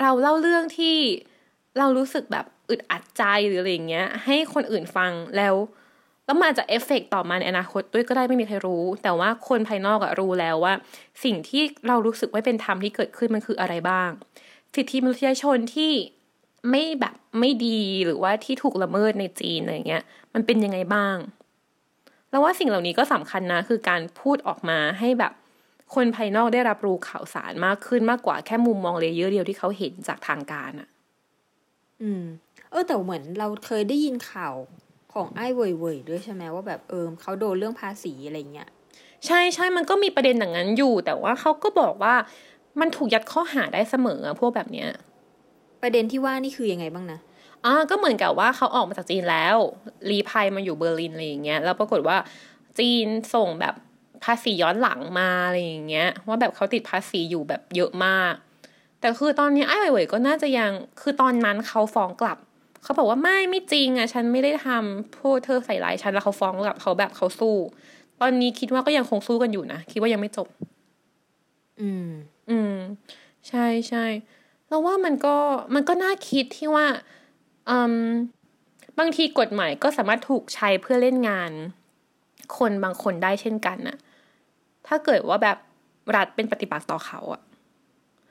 เราเล่าเรื่องที่เรารู้สึกแบบอึดอัดใจหรืออะไรอย่างเงี้ย ให้คนอื่นฟังแล้วแล้วมันอาจจะเอฟเฟกต์ต่อมาในอนาคตด้วยก็ได้ไม่มีใครรู้ แต่ว่าคนภายนอกอะรู้แล้วว่า สิ่งที่เรารู้สึกว่าเป็นธรรมที่เกิดขึ้นมันคืออะไรบ้าง สิทธิมนุษยชนที่ไม่แบบไม่ดีหรือว่าที่ถูกละเมิดในจีนอะไรเงี้ย มันเป็นยังไงบ้างแล้วว่าสิ่งเหล่านี้ก็สำคัญนะ คือการพูดออกมาให้แบบคนภายนอกได้รับรู้ข่าวสารมากขึ้นมากกว่าแค่มุมมองเลเยอร์เดียวที่เขาเห็นจากทางการอะอืม เออแต่เหมือนเราเคยได้ยินข่าวของไอ้เว่ยเว่ยด้วยใช่ไหมว่าแบบเออเขาโดนเรื่องภาษีอะไรเงี้ยใช่ใช่มันก็มีประเด็นอย่างนั้นอยู่ แต่ว่าเขาก็บอกว่า มันถูกยัดข้อหาได้เสมออะพวกแบบเนี้ย ประเด็นที่ว่านี่คือยังไงบ้างนะอ่าก็เหมือนกับว่าเขาออกมาจากจีนแล้วรีภัยมาอยู่เบอร์ลินอะไรอย่างเงี้ยแล้วปรากฏว่าจีนส่งแบบภาษีย้อนหลังมาอะไรอย่างเงี้ยว่าแบบเขาติดภาษีอยู่แบบเยอะมาก แต่คือตอนนี้ไอ้เหวยๆก็น่าจะยังคือตอนนั้นเขาฟ้องกลับเขาบอกว่าไม่ไม่จริงอะฉันไม่ได้ทำพวกเธอใส่ร้ายฉันแล้วเขาฟ้องกลับเขาแบบเขาสู้ ตอนนี้คิดว่าก็ยังคงสู้กันอยู่นะคิดว่ายังไม่จบ อืม อืม ใช่ใช่เราว่ามันก็มันก็น่าคิดที่ว่าอืมบางทีกฎหมายก็สามารถถูกใช้เพื่อเล่นงาน คนบางคนได้เช่นกันน่ะ ถ้าเกิดว่าแบบรัฐเป็นปฏิบัติต่อเขาอะ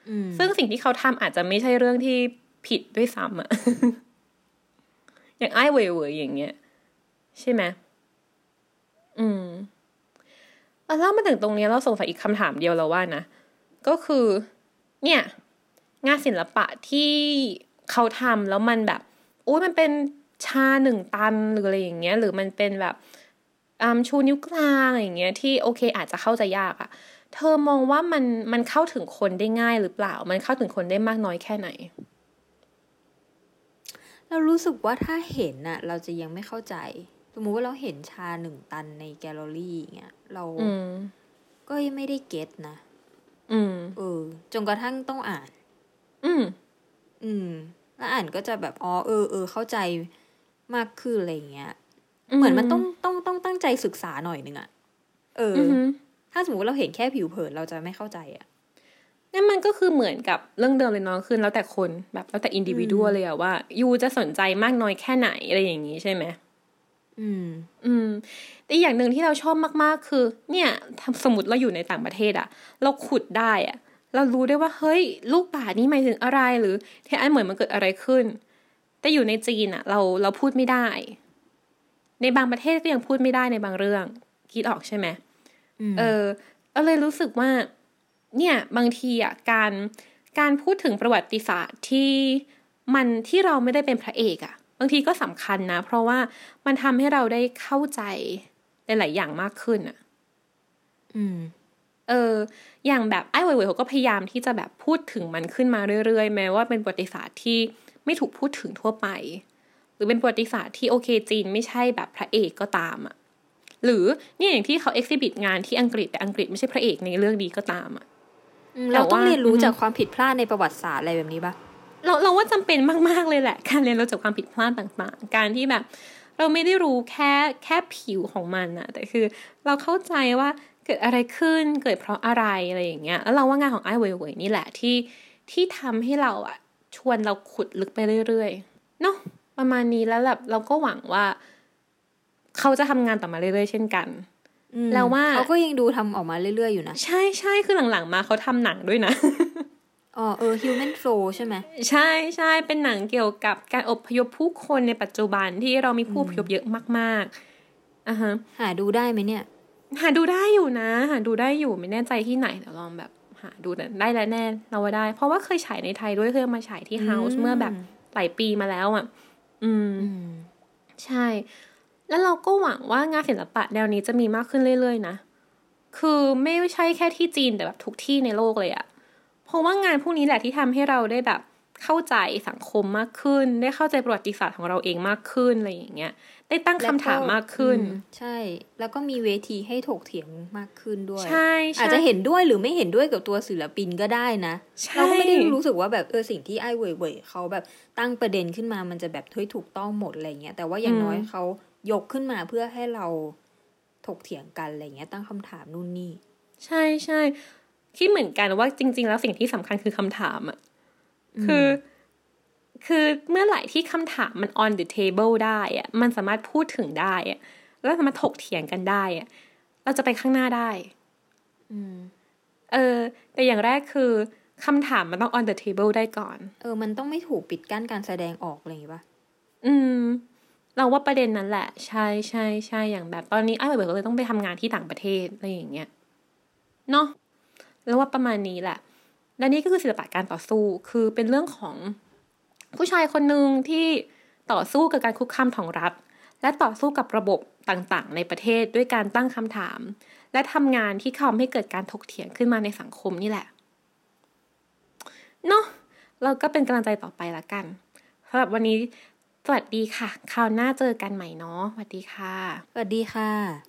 อืมซึ่งสิ่งที่เขาทำอาจจะไม่ใช่เรื่องที่ผิดด้วยซ้ำอะอย่างไอ้ายเว่ยเว่ยอย่างเงี้ย ใช่ไหมอืมแล้วมาถึงตรงนี้เราสงสัยอีกคำถามเดียวแล้วว่านะ ก็คือ เนี่ย งานศิลปะที่เขาทำแล้วมันแบบโอ้ยมันเป็นชาหนึ่งตันหรืออะไรอย่างเงี้ย หรือมันเป็นแบบอืมชูนิ้วกลางอะไรอย่างเงี้ยที่โอเคอาจจะเข้าใจยากอะเธอมองว่ามันมันเข้าถึงคนได้ง่ายหรือเปล่า มันเข้าถึงคนได้มากน้อยแค่ไหน เรารู้สึกว่าถ้าเห็นน่ะ เราจะยังไม่เข้าใจ สมมุติว่าเราเห็นชาหนึ่งตันในแกลเลอรี่อย่างเงี้ยเราอืมก็ยังไม่ได้ get นะ อืมเออจนกระทั่งต้องอ่าน อืม อืม แล้วอ่านก็จะแบบอ๋อเออเออเข้าใจมากขึ้นอะไรอย่างเงี้ย เหมือนมันต้องต้องต้องตั้งใจศึกษาหน่อยนึงอะเอออืออหือถ้าสมมติเราเห็นแค่ผิวเผินเราจะไม่เข้าใจอะนั่นมันก็คือเหมือนกับเรื่องเดิมเลยเนาะคือแล้วแต่คนแบบแล้วแต่ individual เลยอะว่า you จะสนใจมากน้อยแค่ไหนอะไรอย่างงี้ใช่ไหม อืม อืมแต่อย่างหนึ่งที่เราชอบมากๆ คือ เนี่ยถ้าสมมติเราอยู่ในต่างประเทศอะเราขุดได้อะเรารู้ได้ว่าเฮ้ย ลูกบาศก์นี้หมายถึงอะไรหรือที่อันเหมือนมันเกิดอะไรขึ้น แต่อยู่ในจีนอะเราเราพูดไม่ได้ ในบางประเทศก็ยังพูดไม่ได้ในบางเรื่องคิดออกใช่ไหมอืมเออก็เลยรู้สึกว่า เนี่ยบางทีอะการการพูดถึงประวัติศาสตร์ที่มันที่เราไม่ได้เป็นพระเอกอะ บางทีก็สำคัญนะ เพราะว่ามันทำให้เราได้เข้าใจหลายๆอย่างมากขึ้นอะ อืม เออ อย่างแบบไอ้เว่ยๆเขาก็พยายามที่จะแบบพูดถึงมันขึ้นมาเรื่อยๆ แม้ว่าเป็นประวัติศาสตร์ที่ไม่ถูกพูดถึงทั่วไป หรือเป็นประวัติศาสตร์ที่โอเคจีนไม่ใช่แบบพระเอกก็ตามอะ หรือเนี่ยอย่างที่เขาเอ็กซิบิทงานที่อังกฤษแต่อังกฤษไม่ใช่พระเอกในเรื่องนี้ก็ตามอะอืมแต่เราต้องว่าเรียนรู้อืมจากความผิดพลาดในประวัติศาสตร์อะไรแบบนี้ปะ เราเราว่าจำเป็นมาก ๆ เลยแหละ การเรียนรู้จากความผิดพลาดต่างๆ การที่แบบ เราไม่ได้รู้แค่แค่ผิวของมันอะแต่คือเราเข้าใจว่าเกิดอะไรขึ้นเกิดเพราะอะไรอะไรอย่างเงี้ยแล้วเราว่างานของไอ้เว่ยเว่ยนี่แหละที่ที่ทำให้เราอะชวนเราขุดลึกไปเรื่อยๆเนาะประมาณนี้แล้วแบบเราก็หวังว่า เขาจะทำงานต่อมาเรื่อยๆ เช่นกันอืมแล้วว่าเขาก็ยังดูทำออกมาเรื่อยๆอยู่นะ ใช่ใช่คือหลังๆมาเขาทำหนังด้วยนะ อ๋อเออ human flow ใช่ไหมใช่ใช่เป็นหนังเกี่ยวกับการอพยพผู้คนในปัจจุบันที่เรามีผู้อพยพเยอะมากๆอะฮะหาดูได้ไหมเนี่ย หาดูได้อยู่นะหาดูได้อยู่ไม่แน่ใจที่ไหนเดี๋ยวลองแบบหาดูแต่ได้แล้วแน่เราว่าได้ เพราะว่าเคยฉายในไทยด้วยเคยเอามาฉายที่เฮาส์อืมเมื่อแบบหลายปีมาแล้วอะอืมอืม ใช่ แล้วเราก็หวังว่างานศิลปะแนวนี้จะมีมากขึ้นเรื่อยๆนะ คือไม่ใช่แค่ที่จีนแต่แบบทุกที่ในโลกเลยอะ เพราะว่างานพวกนี้แหละที่ทำให้เราได้แบบเข้าใจสังคมมากขึ้น ได้เข้าใจประวัติศาสตร์ของเราเองมากขึ้นอะไรอย่างเงี้ย ได้ตั้งคำถามมากขึ้นอืมใช่ แล้วก็มีเวทีให้ถกเถียงมากขึ้นด้วยใช่ใช่อาจจะเห็นด้วยหรือไม่เห็นด้วยกับตัวศิลปินก็ได้นะใช่เราก็ไม่ได้รู้สึกว่าแบบเออสิ่งที่ไอ้เว่ยเว่ยเขาแบบตั้งประเด็นขึ้นมามันจะแบบเฮ้ยถูกต้องหมดอะไรเงี้ย แต่ว่าอย่างน้อยเขายกขึ้นมาเพื่อให้เราถกเถียงกันอะไรเงี้ยตั้งคำถามนู่นนี่ ใช่ใช่ คิดเหมือนกันว่าจริง ๆ แล้วสิ่งที่สำคัญคือคำถามอะคือ คือเมื่อไหร่ที่คำถามมัน on the table ได้อะมันสามารถพูดถึงได้อะแล้วสามารถถกเถียงกันได้อะเราจะไปข้างหน้าได้ อืม เออ แต่อย่างแรกคือคำถามมันต้อง on the table ได้ก่อน เออ มันต้องไม่ถูกปิดกั้นการแสดงออกอะไรอย่างงี้ปะอืม เราว่าประเด็นนั้นแหละ ใช่ใช่ใช่อย่างแบบตอนนี้ไอ้ายเบิร์ก็เลยต้องไปทำงานที่ต่างประเทศอะไรอย่างเงี้ย เนาะ แล้วว่าประมาณนี้แหละ และนี่ก็คือศิลปะการต่อสู้ คือเป็นเรื่องของผู้ชายคนหนึ่งที่ต่อสู้กับการคุกคามของรัฐ และต่อสู้กับระบบต่างๆ ในประเทศด้วยการตั้งคำถาม และทำงานที่ทำให้เกิดการถกเถียงขึ้นมาในสังคมนี่แหละ เนาะเราก็เป็นกำลังใจต่อไปละกันสำหรับวันนี้สวัสดีค่ะ คราวหน้าเจอกันใหม่เนาะสวัสดีค่ะ สวัสดีค่ะ